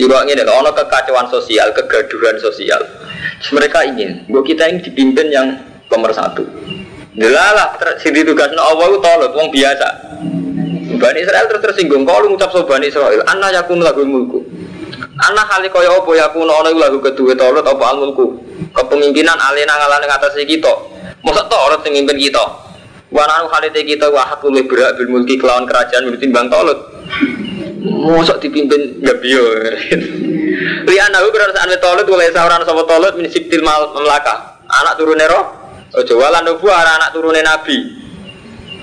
Ibu ini kalau ono kekacauan sosial, kegaduhan sosial. Mereka ingin, bahwa kita ini dipimpin yang pemersatu. Delalah, sing no Allah itu tolut, wong biasa. Bani Israel terus tersinggung, kalau ngucap so Bani Israel, anna yakun lagu mulku. Anak kali kaya apa ya kuno ana lagu kedua taurat apa almulku. Kepemimpinan alena ngalane ngatasi kita. Masa taurat sing mimpin kita. Wa nanu khalite kita wa hakul berak bil mulki kelawan kerajaan milik timbang taurat. Mosok dipimpin gabiyo. Li anahu kerana ane taurat oleh sauran sapa taurat min sibtil mal melaka. Anak turune roh. Ojo walan nubuah anak turune nabi.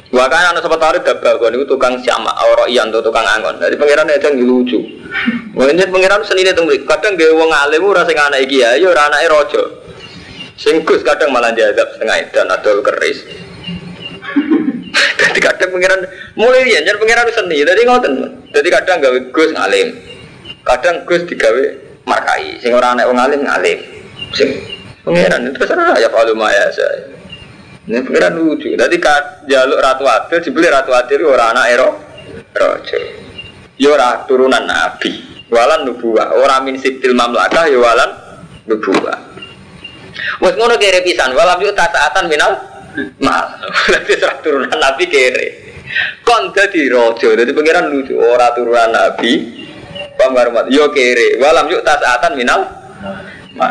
Anak sobat tarik dabal kon itu tukang siama, orang iyan tukang angon. Dari pangeran aja lucu. Mungkin pangeran seni itu kadang dia wong alim ora sing anak ya, yo ora anake raja. Sing Gus kadang malah diadab setengah dan adol keris. Jadi kadang pangeran mulai ya, jadi pangeran seni. Jadi ngoten. Jadi kadang gawe Gus ngalim. Kadang Gus digawe markai. Sing ora anak wong alim ngalim. Sing pangeran terserah ya kalau maya saya. Ini pengiran lucu. Jadi jaluk ratu adil dibeli ratu adil orang anak ero rojo. Yo ora turunan nabi. Walan nubuah. Orang min siptil mamlakah yo walan nubuah. Wes ngono kere pisan. Walam yuk tasaatan minal mal. Berarti serah turunan nabi kere. Kon dadi raja, dadi pangeran lucu, ora turunan nabi. Pamar yo kere, walam yuk tasatan minal. Ma.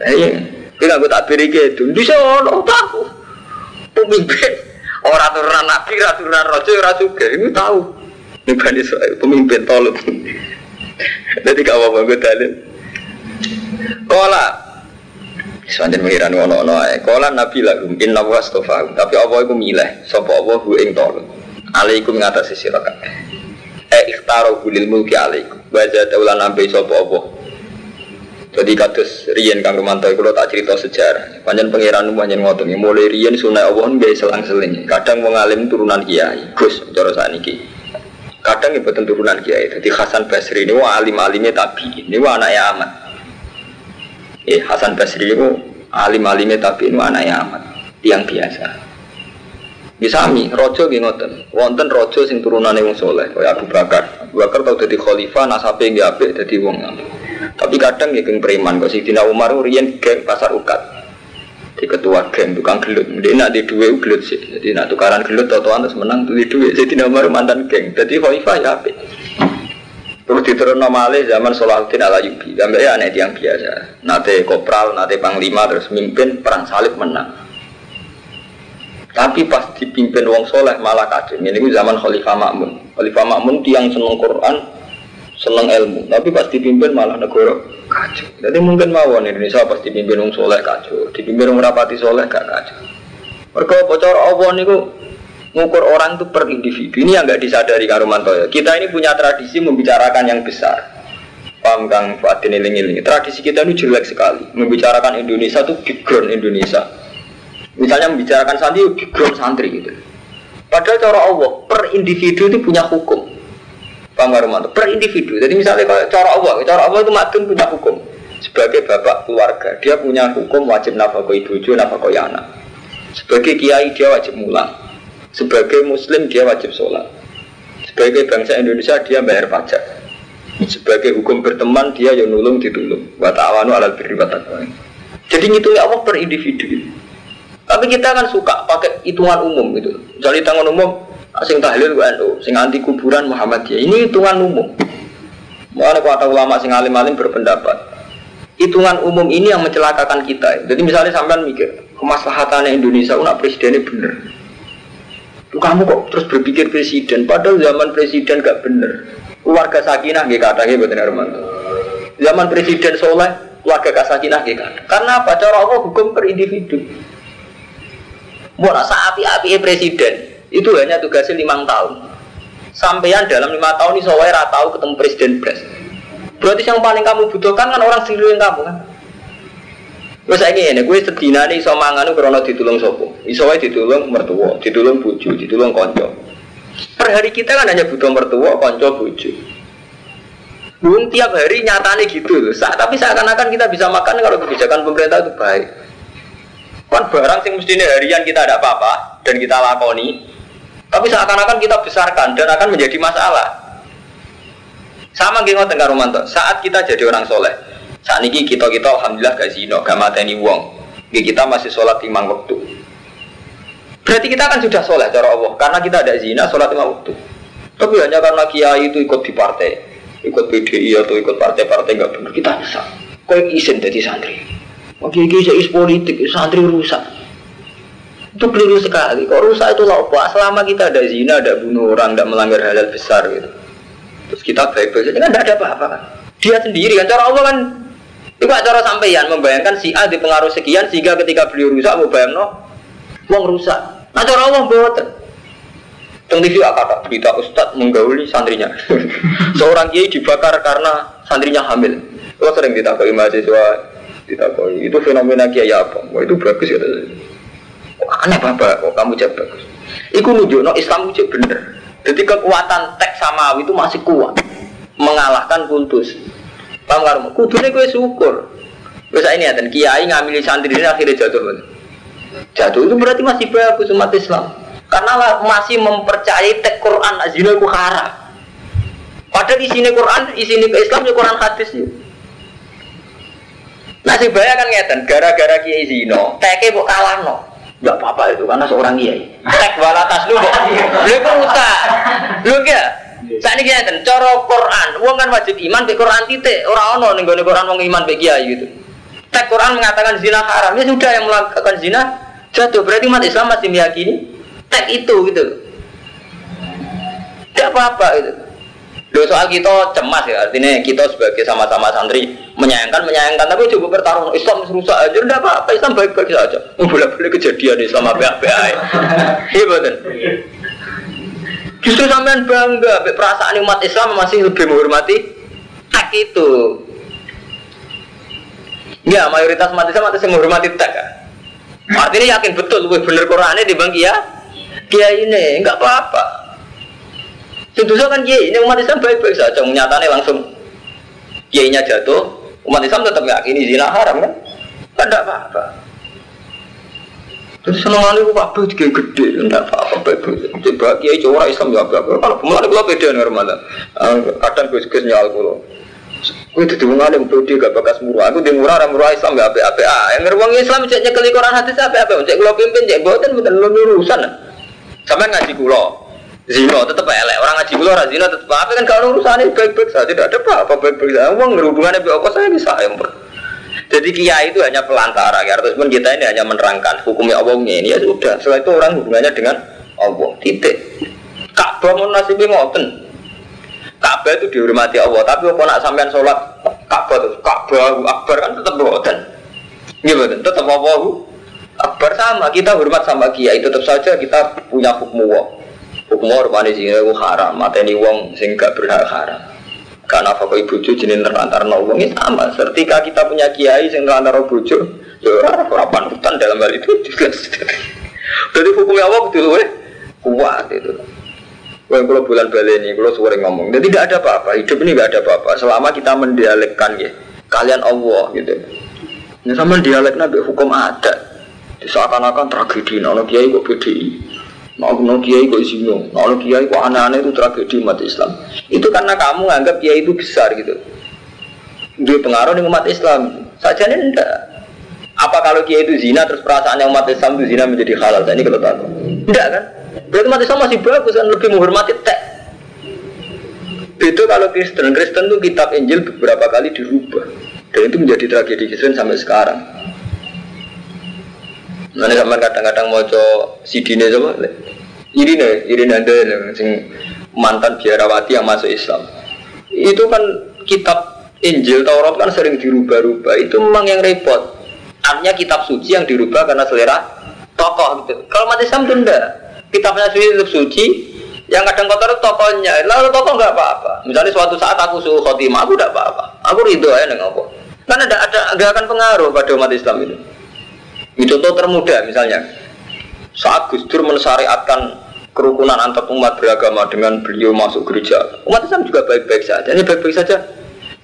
Eh, kita gue tak beri gitu. Di sana tahu. Pemimpin orang turunan nabi, orang turunan raja, orang juga ini tahu. Ini bani pemimpin tolong. Jadi gak apa-apa gue dalil. Kola Semanten mengiran ngono ono ae. Kala Nabi lakum inna wa astafa. Tapi apa iku milih sapa apa hu ing tolong. Alaikum sira kabeh. Eh ikhtaro lil mulki alaikum. Baca taulan nambe sapa apa. Jadi kados riyen Kang Romanto kula tak cerita sejarah. Panjen pangeran panjen ngoten mulai riyen sunai Allah nggih selang-seling. Kadang wong alim turunan kiai. Gus cara. Kadang ya boten turunan kiai. Jadi Hasan Basri ini wah alim-alimnya tabi. Ini wah anaknya amat. Eh Hasan Basri itu alim-alimnya tapi itu anaknya amat. Tiang biasa. Bisami, rojo nggih ngoten. Wonten rojo sing turunane wong soleh, kaya Abu Bakar. Abu Bakar tau dadi khalifah, nasabe nggih apik dadi wong apik. Tapi kadang nggih geng preman, kok Sidina Umar riyen geng pasar ukat. Di ketua geng tukang gelut. Dia nak di duwe gelut sih. Jadi nak tukaran gelut totoan terus menang di duwe. Sidina Umar mantan geng. Jadi khalifah ya apik. Terus diturun nomale zaman Salahuddin ala Yubi. Sampai ya aneh yang biasa. Nate kopral, nate panglima, terus mimpin perang salib menang. Tapi pas dipimpin wong soleh malah kacau. Ini zaman Khalifah Makmun. Khalifah Makmun tiang seneng Quran, seneng ilmu. Tapi pas dipimpin malah negara kacau. Jadi mungkin mawon Indonesia pas dipimpin wong soleh kacau. Dipimpin wong rapati soleh gak kacau. Mereka bocor Allah gue ngukur orang itu per individu. Ini yang nggak disadari Karumanto ya. Kita ini punya tradisi membicarakan yang besar. Paham Kang Fatin iling Tradisi kita ini jelek sekali. Membicarakan Indonesia itu background Indonesia Misalnya membicarakan santri, background santri gitu. Padahal cara Allah, per individu itu punya hukum. Paham gak Per individu. Jadi misalnya kalau cara Allah, cara Allah itu madun punya hukum. Sebagai bapak keluarga, dia punya hukum wajib nafkah ibu nafkah anak. Sebagai kiai dia wajib mulang. Sebagai muslim dia wajib sholat. Sebagai bangsa Indonesia dia bayar pajak. Sebagai hukum berteman dia yang nulung ditulung. Wa ta'awanu alal birri wa Jadi ngitungnya Allah per individu. Tapi kita kan suka pakai hitungan umum gitu. Jadi hitungan umum, sing tahlil gue NU, sing anti kuburan Muhammadiyah. Ini hitungan umum. Mana kata ulama sing alim-alim berpendapat. Hitungan umum ini yang mencelakakan kita. Jadi misalnya sampean mikir, kemaslahatannya Indonesia, unak presidennya bener. Kamu kok terus berpikir presiden, padahal zaman presiden gak bener. Keluarga sakinah gak katanya betul Armando. Zaman presiden soleh, keluarga sakinah gak kata. Karena apa? Cara Allah hukum per individu. Mau rasa api-api presiden itu hanya tugasnya lima tahun. Sampaian dalam lima tahun ini soalnya tahu ketemu presiden pres. Berarti yang paling kamu butuhkan kan orang sekeliling kamu kan. Gue saya ini, gue sedina nih iso mangan karena ditulung sopo, iso ditulung mertua, ditulung buju, ditulung konco. Per hari kita kan hanya butuh mertua, konco, buju. Belum tiap hari nyatanya gitu loh. Tapi seakan-akan kita bisa makan kalau kebijakan pemerintah itu baik. Kan barang sing mestinya harian kita ada apa-apa dan kita lakoni, tapi seakan-akan kita besarkan dan akan menjadi masalah. Sama geng ngoten karo Saat kita jadi orang soleh, saat ini kita kita alhamdulillah gak zino, gak mateni wong. Kita masih sholat lima waktu. Berarti kita kan sudah sholat cara Allah, karena kita ada zina sholat lima waktu. Tapi hanya karena kiai itu ikut di partai, ikut PDI atau ikut partai-partai nggak benar, kita bisa. Kau izin jadi santri. Oke, is politik, santri rusak. Itu keliru sekali. Kok rusak itu apa? Selama kita ada zina, ada bunuh orang, tidak melanggar halal besar gitu. Terus kita baik-baik saja kan tidak ada apa-apa kan. Dia sendiri kan cara Allah kan itu cara sampeyan membayangkan si A dipengaruhi sekian sehingga ketika beliau rusak mau bayang no, uang rusak. Nah cara Allah buat Teng TV kata berita Ustadz menggauli santrinya. Seorang kiai dibakar karena santrinya hamil. Lo sering ditakoi mahasiswa ditakoi itu fenomena kiai apa wah itu bagus ya aneh bapak kok kamu jawab bagus? Itu nunjuk no Islam itu bener. Jadi kekuatan teks samawi itu masih kuat. Mengalahkan kultus paham kamu kudunya gue syukur. Biasa ini ya, dan kiai ngambil santri ini akhirnya jatuh Jatuh itu berarti masih bagus umat Islam. Karena masih mempercayai teks Quran. Azina itu haram. Padahal di sini Quran, di sini ke Islam, ya Quran hadis ya. Nah si kan ngeten, gara-gara kiai zino, teke bu kalah no. Enggak apa-apa itu karena seorang kiai. Tek walatas lu kok. Lu kok rusak. Lu enggak. Saat ini ngeten, cara Quran, wong kan wajib iman be Quran titik, ora ono ning gone Quran wong iman be kiai gitu. Tek Quran mengatakan zina haram, ya sudah yang melakukan zina jatuh. Berarti umat Islam masih meyakini tek itu gitu. Tidak apa-apa itu. Loh soal kita cemas ya, artinya kita sebagai sama-sama santri menyayangkan, menyayangkan, tapi coba bertarung Islam rusak aja, tidak apa-apa, Islam baik-baik saja. Boleh-boleh kejadian Islam apa-apa Iya betul. Justru sampean bangga, perasaan umat Islam masih lebih menghormati tak itu. Ya, mayoritas umat Islam masih menghormati tak. Artinya yakin betul, lebih bener Qurannya di bang ya, dia ini, enggak apa-apa. Itu kan kiai, ini umat Islam baik-baik saja, nyatanya langsung kiainya jatuh, umat Islam tetap yakini zina haram kan? Kan tidak apa-apa. Terus senengannya itu apa juga gede, tidak apa-apa baik-baik. Coba kiai cowok Islam ya apa-apa. Kalau pemulaan kalau beda nih Ramadan, kadang gus-gus nyal kulo. Gue itu wong alim pede gak bakas murah. Aku di murah murah Islam gak apa-apa. Ah, yang ngeruang Islam cek nyekeli Quran hati apa-apa. Cek kulo pimpin cek boten boten urusan. Sampai ngaji kulo. Zino tetap elek. Orang ngaji kulo orang zino tetap apa kan kalau urusan ini baik-baik saja. Tidak ada apa-apa baik-baik saja. Uang hubungannya bi apa saya bisa yang jadi kiai itu hanya pelantara ya. Pun kita ini hanya menerangkan hukumnya Allahnya. Ini ya sudah. Setelah itu orang hubungannya dengan Allah. Titik. Ka'bah mau nasibnya ngoten. Ka'bah itu dihormati Allah. Tapi apa nak sampean sholat Ka'bah itu Ka'bah Akbar kan tetap ngoten gitu tetap Allah Akbar sama. Kita hormat sama kiai. Tetap saja kita punya hukum Allah Hukum rupane sing itu haram, mateni wong sing gak berhak haram. Karena apa ibu bojo jenis terlantar wong itu sama. Ketika kita punya kiai sing terlantar bojo, ya ora panutan dalam hal itu juga. Jadi hukumnya apa betul weh? Kuat itu. Wah, kalau bulan balik ini, kalau sering ngomong, jadi tidak ada apa-apa. Hidup ini tidak ada apa-apa. Selama kita mendialekkan ya, kalian Allah gitu. Ini sama dialeknya hukum ada. Seakan-akan tragedi, nono kiai kok BDI. Nah, no kiai kok zino, nah kiai kok aneh-aneh itu tragedi umat Islam. Itu karena kamu anggap kiai itu besar gitu. Dia pengaruh di umat Islam. Saja ini enggak. Apa kalau kiai itu zina terus perasaannya umat Islam itu zina menjadi halal? Nah, ini kalau tahu. Enggak kan? Berarti umat Islam masih bagus kan lebih menghormati tek. Itu kalau Kristen, Kristen itu kitab Injil beberapa kali dirubah dan itu menjadi tragedi Kristen sampai sekarang. Nanti sama kadang-kadang mau coba. Ini nih, ini ada sing mantan biarawati yang masuk Islam. Itu kan kitab Injil Taurat kan sering dirubah-rubah. Itu memang yang repot. Artinya kitab suci yang dirubah karena selera tokoh gitu. Kalau mati Islam enggak. Kitabnya suci tetap suci, yang kadang kotor tokohnya. Lalu tokoh nggak apa-apa. Misalnya suatu saat aku suruh khotimah, aku tidak apa-apa. Aku ridho aja dengan apa. Kan ada ada nggak akan pengaruh pada umat Islam itu. Ini contoh termudah misalnya saat Gus Dur mensyariatkan kerukunan antar umat beragama dengan beliau masuk gereja, umat Islam juga baik-baik saja. Ini baik-baik saja.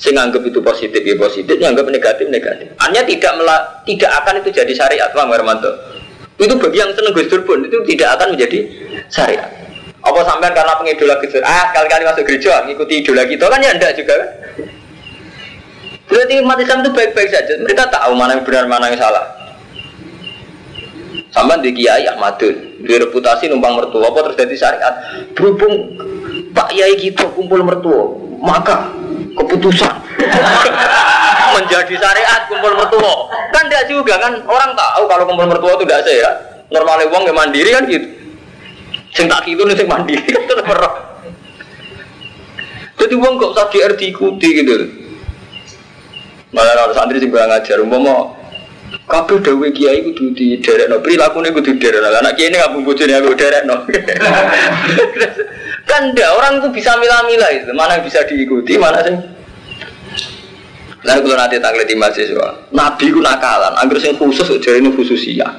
Saya anggap itu positif ya positif, anggap negatif negatif. Hanya tidak mela, tidak akan itu jadi syariat, Pak Hermanto. Itu bagi yang seneng Gus Dur pun itu tidak akan menjadi syariat. Apa sampean karena pengidola Gus Dur, ah kali-kali masuk gereja ngikuti idola kita kan ya enggak juga kan? Berarti umat Islam itu baik-baik saja. Mereka tahu mana yang benar, mana yang salah. Sampai di Kiai Ahmadun, di reputasi numpang mertua, apa terus jadi syariat. Berhubung Pak Kiai kita kumpul mertua, maka keputusan menjadi syariat kumpul mertua. Kan tidak juga kan orang tahu kalau kumpul mertua itu tidak sehat. Normalnya uang yang mandiri kan gitu. Sing tak gitu nih sing mandiri kan tetap perok. Jadi uang gak usah diikuti gitu. Malah kalau santri sih kurang ngajar, umpama Kabeh dawe kiai kudu di derekno, prilakune kudu derekno. Anak kiai ini ngabung bojone aku derekno. kan ndak orang itu bisa milah-milah itu, mana yang bisa diikuti, mana sih Lalu kalau nanti tanggal di mahasiswa, Nabi ku nakalan, agar sing khusus jadi ini khususia.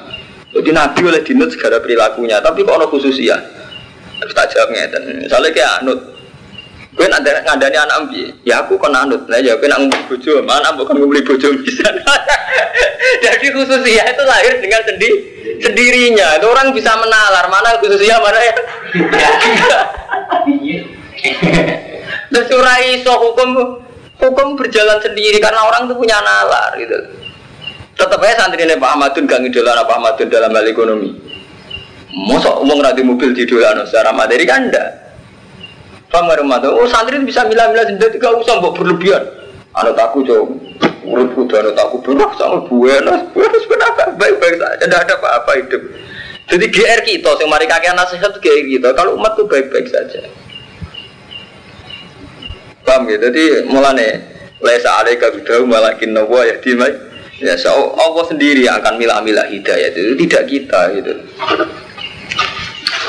Jadi Nabi oleh dinut segala perilakunya, tapi kok ono khususia. Terus tak jawab ngeten. Misalnya kayak anut, Gue nanti ngadani anak ambi, ya aku kan anut, lah ya gue nak ngumpul bojo, mana bukan ngumpul bojo bisa. Jadi khususnya itu lahir dengan sendi sendirinya. Itu orang bisa menalar mana khususnya mana ya. Terus surai so hukum hukum berjalan sendiri karena orang itu punya nalar gitu. Tetap aja santri ini Pak Ahmadun gak ngidolan Pak Ahmadun dalam hal ekonomi. Masa uang nanti mobil di dolan secara materi kan enggak. Paham gak rumah Oh santri bisa milah-milah sendiri gak usah mbok berlebihan. Anak aku coba urut kudu anak aku berat sama buenas buenas kenapa baik-baik saja tidak ada apa-apa hidup. Jadi GR kita, yang mari kakek nasihat itu GR kita. Kalau umat tuh baik-baik saja. Paham gitu? Jadi mulane lesa alaika bidahu malakin nawa ya dimai. Ya so, Allah sendiri yang akan milah-milah hidayah itu tidak kita gitu.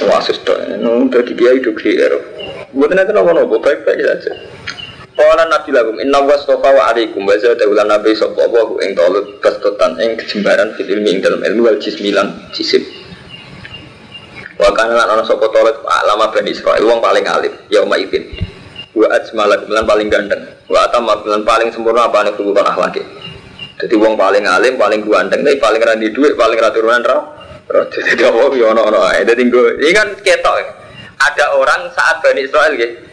Wah suster, nu dari dia itu GR. Bukan nanti nopo-nopo baik-baik saja. Kala Nabi lagum inna wastofa wa alaikum wa zadahulan Nabi sallallahu ing tolut bastotan ing kejembaran fil ilmi ing dalam ilmu wal jismilan jisim. Kana lan ana sapa tolut alama bani Israil wong paling alim yauma idzin. Wa ajmala lan paling ganteng. Wa atama lan paling sempurna apa nek kebutuhan akhlake. Jadi wong paling alim, paling ganteng, tapi paling ra di dhuwit, paling ra turunan ra. Jadi apa yo ono-ono ae. Dadi kan ketok. Ada orang saat Bani Israel gitu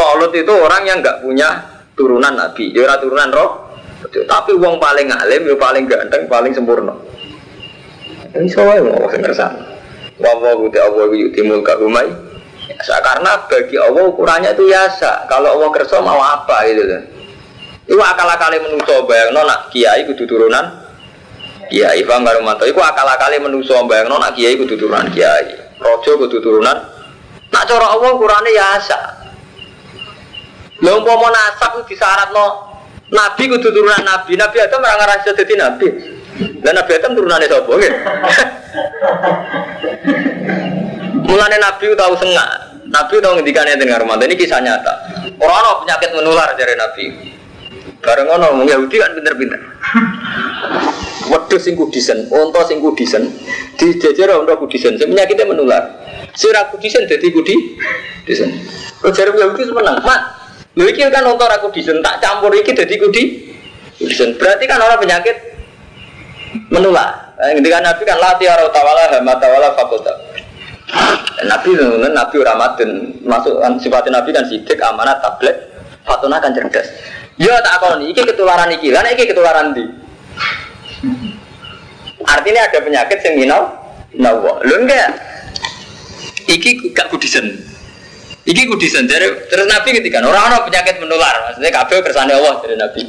Tolut itu orang yang nggak punya turunan nabi, ya turunan roh. Tapi uang paling alim, ya paling ganteng, paling sempurna. Ini soalnya mau sing kersane. Allah yuti mulka umai. Ya, karena bagi Allah ukurannya itu biasa. Kalau Allah kerso mau apa gitu kan. Itu akal-akali menungso bayang nak kiai kudu turunan kiai paham karo mantu. Iku akal-akali menungso bayang nak kiai kudu turunan kiai. Rojo kudu turunan. Nak cara Allah ukurannya biasa. Lha umpama nasab disyaratno nabi kudu turunan nabi. Nabi Adam ora ngarah iso dadi nabi. Lah Nabi Adam turunane sapa nggih? Mulane nabi tahu sengak. Nabi tahu ngendikane dengan Ramadan ini kisah nyata. Ora ana penyakit menular dari nabi. Bareng ngono wong Yahudi kan pinter-pinter. Wedhus sing kudisen, unta sing kudisen, dijejer unta kudisen, sing penyakitnya menular. Sira kudisen dadi kudi disen. Kok jare Yahudi menang, mat. Lho iki kan ontor aku disen tak campur iki dadi kudi. Disen berarti kan orang penyakit menular. Eh, ketika Nabi kan lati ora tawala hama tawala fakota. Nabi nunun Nabi Ramadan masuk kan sifatnya Nabi kan sidik amanat tablet fatuna kan cerdas. Ya tak nih, iki ketularan iki, lan iki ketularan di. Artinya ada penyakit yang minal, nawa. Lo enggak? Iki gak kudisen. Iki kudu sendiri terus Nabi ketika orang orang penyakit menular, maksudnya kabel kersane Allah dari Nabi.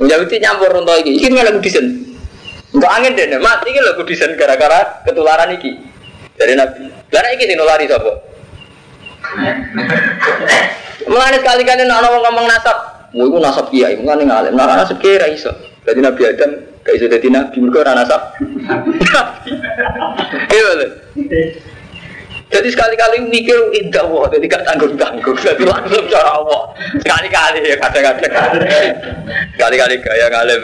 Yahudi nyampur untuk iki, iki nggak desain. Untuk angin deh, mati iki lagu desain gara-gara ketularan iki dari Nabi. Karena iki sih nulari sapa? Mulane sekali-kali nek ana wong ngomong nasab, mau iku nasab kiai, mulane ngalim. Nah, nasab kiai ra iso. Jadi Nabi Adam gak iso dadi nabi, mergo ora nasab. Iya jadi sekali-kali mikir indah wah, jadi gak tanggung-tanggung. Jadi langsung cara Allah. Sekali-kali ya kadang-kadang. Sekali-kali gaya ngalim.